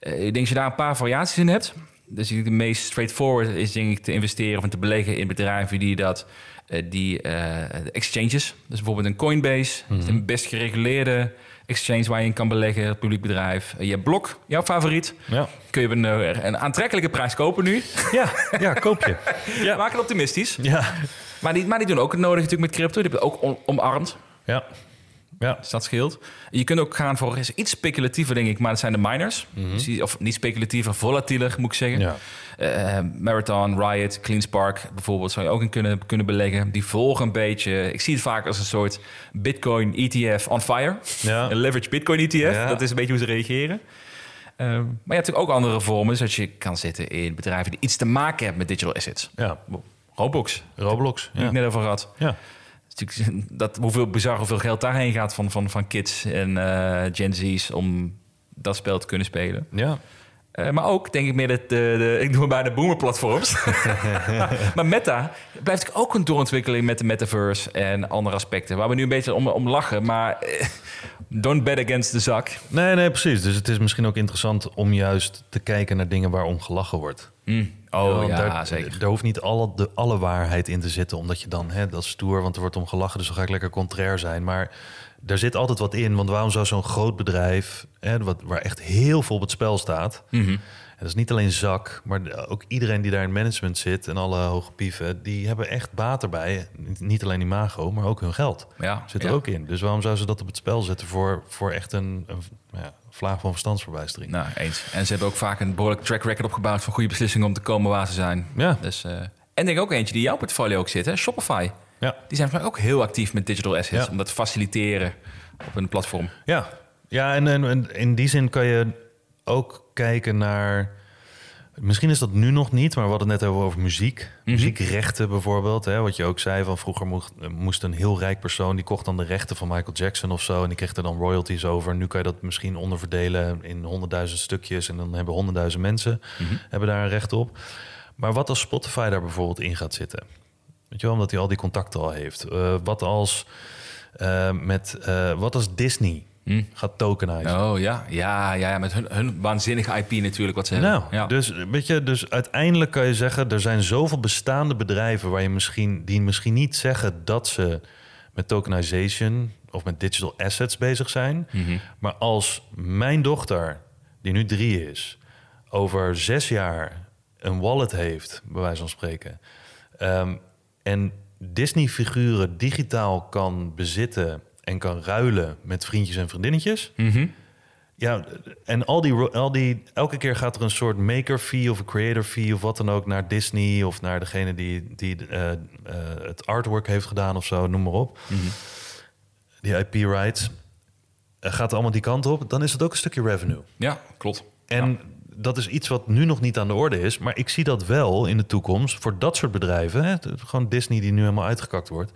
Eh, ik denk dat je daar een paar variaties in hebt. Dus ik denk de meest straightforward is denk ik te investeren of te beleggen in bedrijven die dat, eh, die eh, exchanges. Dus bijvoorbeeld een Coinbase, is een best gereguleerde exchange waar je in kan beleggen, publiek bedrijf. Eh, je hebt Blok, jouw favoriet. Ja. Kun je een, een aantrekkelijke prijs kopen nu. Ja, ja, koop je. [LAUGHS] Ja. Maak het optimistisch. Ja. Maar die, maar die doen ook het nodige natuurlijk met crypto. Die hebben het ook om- omarmd. Ja. Ja. Dus dat scheelt. Je kunt ook gaan voor iets speculatiever, denk ik. Maar dat zijn de miners. Dus die- of niet speculatiever, volatieler, moet ik zeggen. Ja. Eh, Marathon, Riot, CleanSpark bijvoorbeeld... zou je ook in kunnen, kunnen beleggen. Die volgen een beetje... Ik zie het vaak als een soort Bitcoin ETF on fire. Ja. [LAUGHS] Een leverage Bitcoin ETF. Ja. Dat is een beetje hoe ze reageren. Eh, maar je hebt natuurlijk ook andere vormen. Zodat je kan zitten in bedrijven die iets te maken hebben met digital assets. Ja. Roblox, Roblox. die ik Ja. net over had. Ja. Dat, hoeveel bizar hoeveel geld daarheen gaat van, van, van kids en eh, Gen Z's om dat spel te kunnen spelen. Ja. Eh, maar ook, denk ik meer, de, de, de, ik noem het bijna boomer-platforms. [LAUGHS] maar Meta blijft ook een doorontwikkeling met de metaverse en andere aspecten. Waar we nu een beetje om, om lachen, maar eh, don't bet against the zak. Nee, nee, precies. Dus het is misschien ook interessant om juist te kijken naar dingen waarom gelachen wordt. Mm. Oh ja, daar, zeker. Daar hoeft niet alle, de, alle waarheid in te zitten, omdat je dan, hè, dat is stoer, want er wordt om gelachen, dus dan ga ik lekker contrair zijn. Maar daar zit altijd wat in, want waarom zou zo'n groot bedrijf, hè, wat, waar echt heel veel op het spel staat, Mhm. dat is niet alleen zak, maar ook iedereen die daar in management zit en alle hoge pieven, die hebben echt baat erbij. Niet alleen imago, maar ook hun geld. Ja, Zit er ja. ook in. Dus waarom zou ze dat op het spel zetten voor, voor echt een, een ja, vlaag van verstandsverbijstering? Nou, eens. En ze hebben ook vaak een behoorlijk track record opgebouwd van goede beslissingen om te komen waar ze zijn. Ja. Dus, eh, en denk ook eentje die jouw portfolio ook zit, hè? Shopify. Ja. Die zijn mij ook heel actief met digital assets Ja. om dat te faciliteren op een platform. Ja, ja en, en, en in die zin kan je ook kijken naar. Misschien is dat nu nog niet, maar we hadden het net over, over muziek. Muziekrechten bijvoorbeeld. Hè, wat je ook zei, van vroeger moest, moest een heel rijk persoon... die kocht dan de rechten van Michael Jackson of zo... en die kreeg er dan royalties over. Nu kan je dat misschien onderverdelen in honderdduizend stukjes... en dan hebben honderdduizend mensen hebben daar een recht op. Maar wat als Spotify daar bijvoorbeeld in gaat zitten? Weet je wel, omdat hij al die contacten al heeft. Eh, wat als... eh, met, eh, wat als Disney gaat tokenizen? Oh ja, ja, ja, ja met hun, hun waanzinnige IP natuurlijk wat ze Nou, hebben. Ja. dus, weet je, dus uiteindelijk kan je zeggen... er zijn zoveel bestaande bedrijven... Waar je misschien, die misschien niet zeggen dat ze met tokenization... of met digital assets bezig zijn. Mhm. Maar als mijn dochter, die nu drie is... over zes jaar een wallet heeft, bij wijze van spreken... ehm, en Disney-figuren digitaal kan bezitten... en kan ruilen met vriendjes en vriendinnetjes... Mhm. Ja, en al die, al die, elke keer gaat er een soort maker fee of een creator fee of wat dan ook naar Disney of naar degene die, die eh, eh, het artwork heeft gedaan of zo, noem maar op. Die IP rights. Eh, gaat allemaal die kant op, dan is het ook een stukje revenue. ja, klopt. En dat is iets wat nu nog niet aan de orde is, maar ik zie dat wel in de toekomst voor dat soort bedrijven. Hè, gewoon Disney die nu helemaal uitgekakt wordt.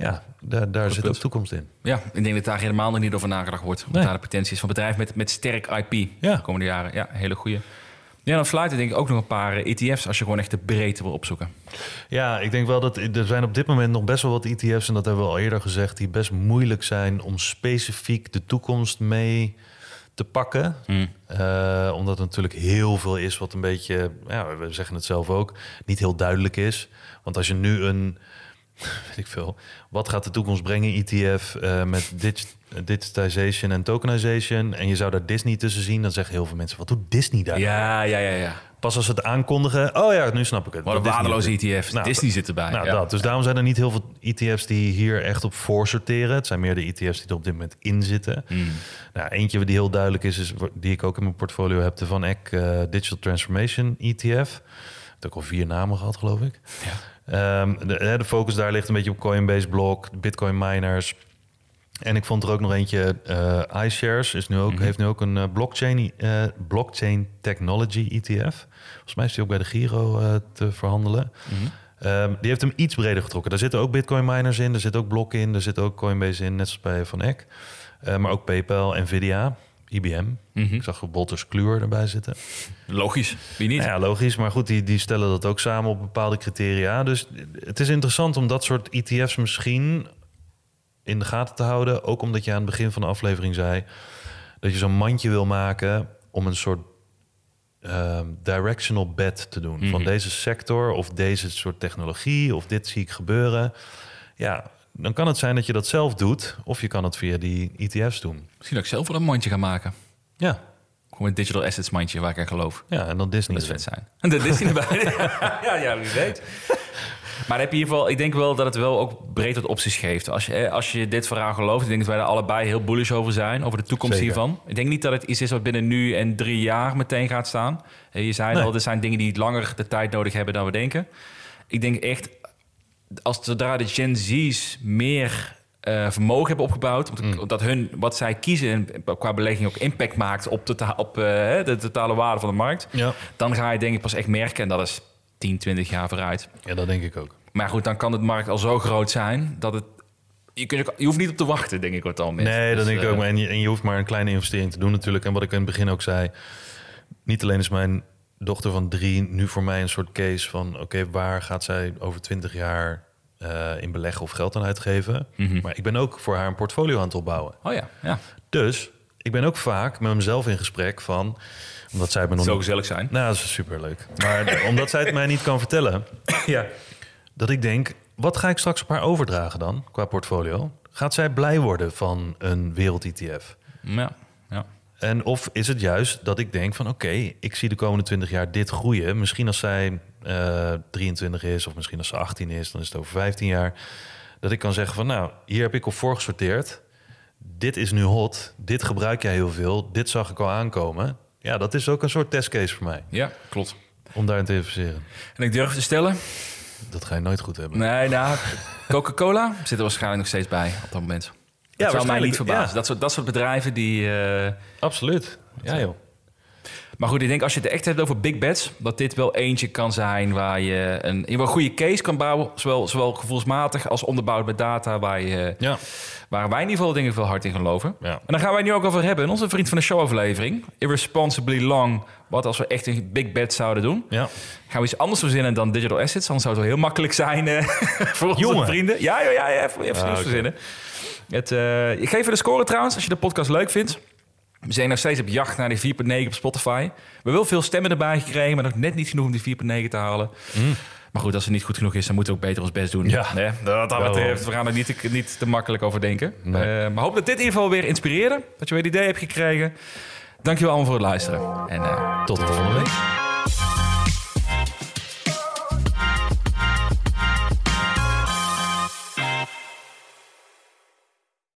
Ja, daar, daar zit punt. ook toekomst in. Ja, ik denk dat daar helemaal nog niet over nagedacht wordt. Wat Nee. daar de potentie is van bedrijf met, met sterk IP Ja. de komende jaren. Ja, hele goede. Ja, dan sluiten denk ik ook nog een paar eh, ETF's als je gewoon echt de breedte wil opzoeken. Ja, ik denk wel dat er zijn op dit moment nog best wel wat ETF's, en dat hebben we al eerder gezegd, die best moeilijk zijn om specifiek de toekomst mee te pakken. Eh, omdat er natuurlijk heel veel is wat een beetje, ja, we zeggen het zelf ook, niet heel duidelijk is. Want als je nu een, [LAUGHS] weet ik veel, wat gaat de toekomst brengen, ETF eh, met dig- digitization en tokenization, en je zou daar Disney tussen zien, dan zeggen heel veel mensen, wat doet Disney daar? Ja, ja, ja, ja. Pas als ze het aankondigen, oh ja, nu snap ik het. Wat een Dat waardeloze. ETF. Nou, Disney zit erbij. nou, ja. dat. Dus daarom zijn er niet heel veel ETF's die hier echt op voor sorteren. Het zijn meer de ETF's die er op dit moment in zitten. Hmm. Nou, eentje die heel duidelijk is, is die ik ook in mijn portfolio heb, de Van Eck eh, Digital Transformation ETF. Het ook al vier namen gehad, geloof ik. Ehm, de, de focus daar ligt een beetje op Coinbase Block, de Bitcoin miners. En ik vond er ook nog eentje, eh iShares is nu ook, heeft nu ook een eh, blockchain, eh, blockchain technology ETF. Volgens mij is die ook bij de Giro te verhandelen. Ehm, die heeft hem iets breder getrokken. Daar zitten ook Bitcoin miners in, er zit ook Block in, er zit ook Coinbase in, net zoals bij Van Eck. Maar ook PayPal, Nvidia, IBM. Ik zag Wolters Kluwer erbij zitten. Logisch. Wie niet? Nou ja, logisch. Maar goed, die, die stellen dat ook samen op bepaalde criteria. Dus het is interessant om dat soort ETF's misschien in de gaten te houden. Ook omdat je aan het begin van de aflevering zei... dat je zo'n mandje wil maken om een soort ehm, directional bet te doen. Van deze sector of deze soort technologie of dit zie ik gebeuren. Ja, dan kan het zijn dat je dat zelf doet... of je kan het via die ETF's doen. Misschien dat ik zelf wel een mandje ga maken. Ja, Gewoon een digital assets mandje waar ik aan geloof. ja en dan Disney. Dat vet zijn. En [LAUGHS] de Disney erbij. [LAUGHS] ja, ja, wie weet. Maar heb je in ieder geval, ik denk wel dat het wel ook breed wat opties geeft. Als je, eh, als je dit verhaal gelooft, ik denk dat wij er allebei heel bullish over zijn, over de toekomst Zeker. hiervan. Ik denk niet dat het iets is wat binnen nu en drie jaar meteen gaat staan. Eh, Je zei Nee. al, er zijn dingen die langer de tijd nodig hebben dan we denken. Ik denk echt, als zodra de Gen Z's meer eh, vermogen hebben opgebouwd, omdat, omdat hun wat zij kiezen qua belegging ook impact maakt op, tota- op eh, de totale waarde van de markt, Ja. dan ga je denk ik pas echt merken, en dat is 10, 20 jaar vooruit. ja, dat denk ik ook. Maar goed, dan kan de markt al zo groot zijn dat het. Je, kunt, je hoeft niet op te wachten, denk ik wat al Nee, dat Dus, denk ik eh, ook. Maar en, je, en je hoeft maar een kleine investering te doen natuurlijk. En wat ik in het begin ook zei... niet alleen is mijn dochter van drie nu voor mij een soort case van... oké, waar gaat zij over twintig jaar eh, in beleggen of geld aan uitgeven? Maar ik ben ook voor haar een portfolio aan het opbouwen. Oh ja, ja. Dus ik ben ook vaak met mezelf in gesprek van... omdat zij me nog Zo gezellig zijn. Nou, dat is superleuk. Maar [LAUGHS] omdat zij het mij niet kan vertellen... Ja. dat ik denk, wat ga ik straks op haar overdragen dan qua portfolio? Gaat zij blij worden van een wereld-ETF? Ja, ja. En of is het juist dat ik denk van oké, ik zie de komende 20 jaar dit groeien. Misschien als zij eh 23 is of misschien als ze 18 is, dan is het over 15 jaar. Dat ik kan zeggen van nou, hier heb ik op voorgesorteerd. Dit is nu hot, dit gebruik jij heel veel, dit zag ik al aankomen. Ja, dat is ook een soort testcase voor mij, Ja, klopt. om daarin te investeren. En ik durf te stellen, Dat ga je nooit goed hebben. nee, nou, Coca-Cola zit er waarschijnlijk nog steeds bij op dat moment. Ja, dat zou mij niet verbazen. Ja, Dat, soort, dat soort bedrijven die... eh, absoluut. Ja joh. Maar goed, ik denk als je het echt hebt over big bets, dat dit wel eentje kan zijn waar je een, een goede case kan bouwen. Zowel, zowel gevoelsmatig als onderbouwd met data, waar, je, Ja. waar wij in ieder geval dingen veel hard in geloven. Ja. En daar gaan wij nu ook over hebben in onze Vriend van de Show aflevering. Irresponsibly Long. Wat als we echt een big bet zouden doen. Ja. Gaan we iets anders verzinnen dan digital assets. Anders zou het wel heel makkelijk zijn eh, [LAUGHS] voor onze Jongen. vrienden. Ja, ja, ja, ja even, even Ah, nieuws oké. verzinnen. Het, eh, ik geef je de score trouwens, als je de podcast leuk vindt. We zijn nog steeds op jacht naar die 4.9 op Spotify. We hebben wel veel stemmen erbij gekregen, maar nog net niet genoeg om die 4.9 te halen. Maar goed, als het niet goed genoeg is, dan moeten we ook beter ons best doen. Ja. Nee, dat dat betreft, we gaan er niet te, niet te makkelijk over denken. Nee. Eh, maar hoop dat dit in ieder geval weer inspireerde. Dat je weer een idee hebt gekregen. Dankjewel allemaal voor het luisteren. En eh, Tot de volgende week.